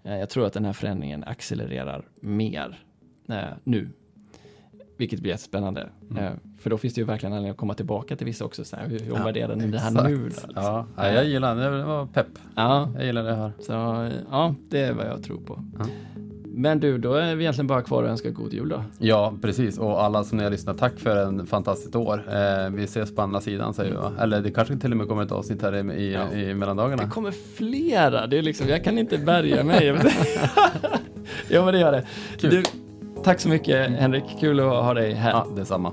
Eh, jag tror att den här förändringen accelererar mer eh, nu vilket blir jättespännande. Mm. Eh, för då finns det ju verkligen anledning att komma tillbaka till vissa också. Så här, hur hur Ja, ni det här nu? Då, liksom? Ja, ja, jag gillar det. Det var pepp. ja, Jag gillar det hör. så ja, det är vad jag tror på. Ja. Men du, då är vi egentligen bara kvar och önskar god jul då. Ja, precis. Och alla som ni har lyssnat, tack för en fantastiskt år. Eh, vi ses på andra sidan säger vi va? Eller det kanske till och med kommer ett avsnitt här i, i, Ja. i mellandagarna. Det kommer flera. Det är liksom, jag kan inte bärga mig. ja, men det gör det. Du, tack så mycket Henrik. Kul att ha dig här. Ja, detsamma.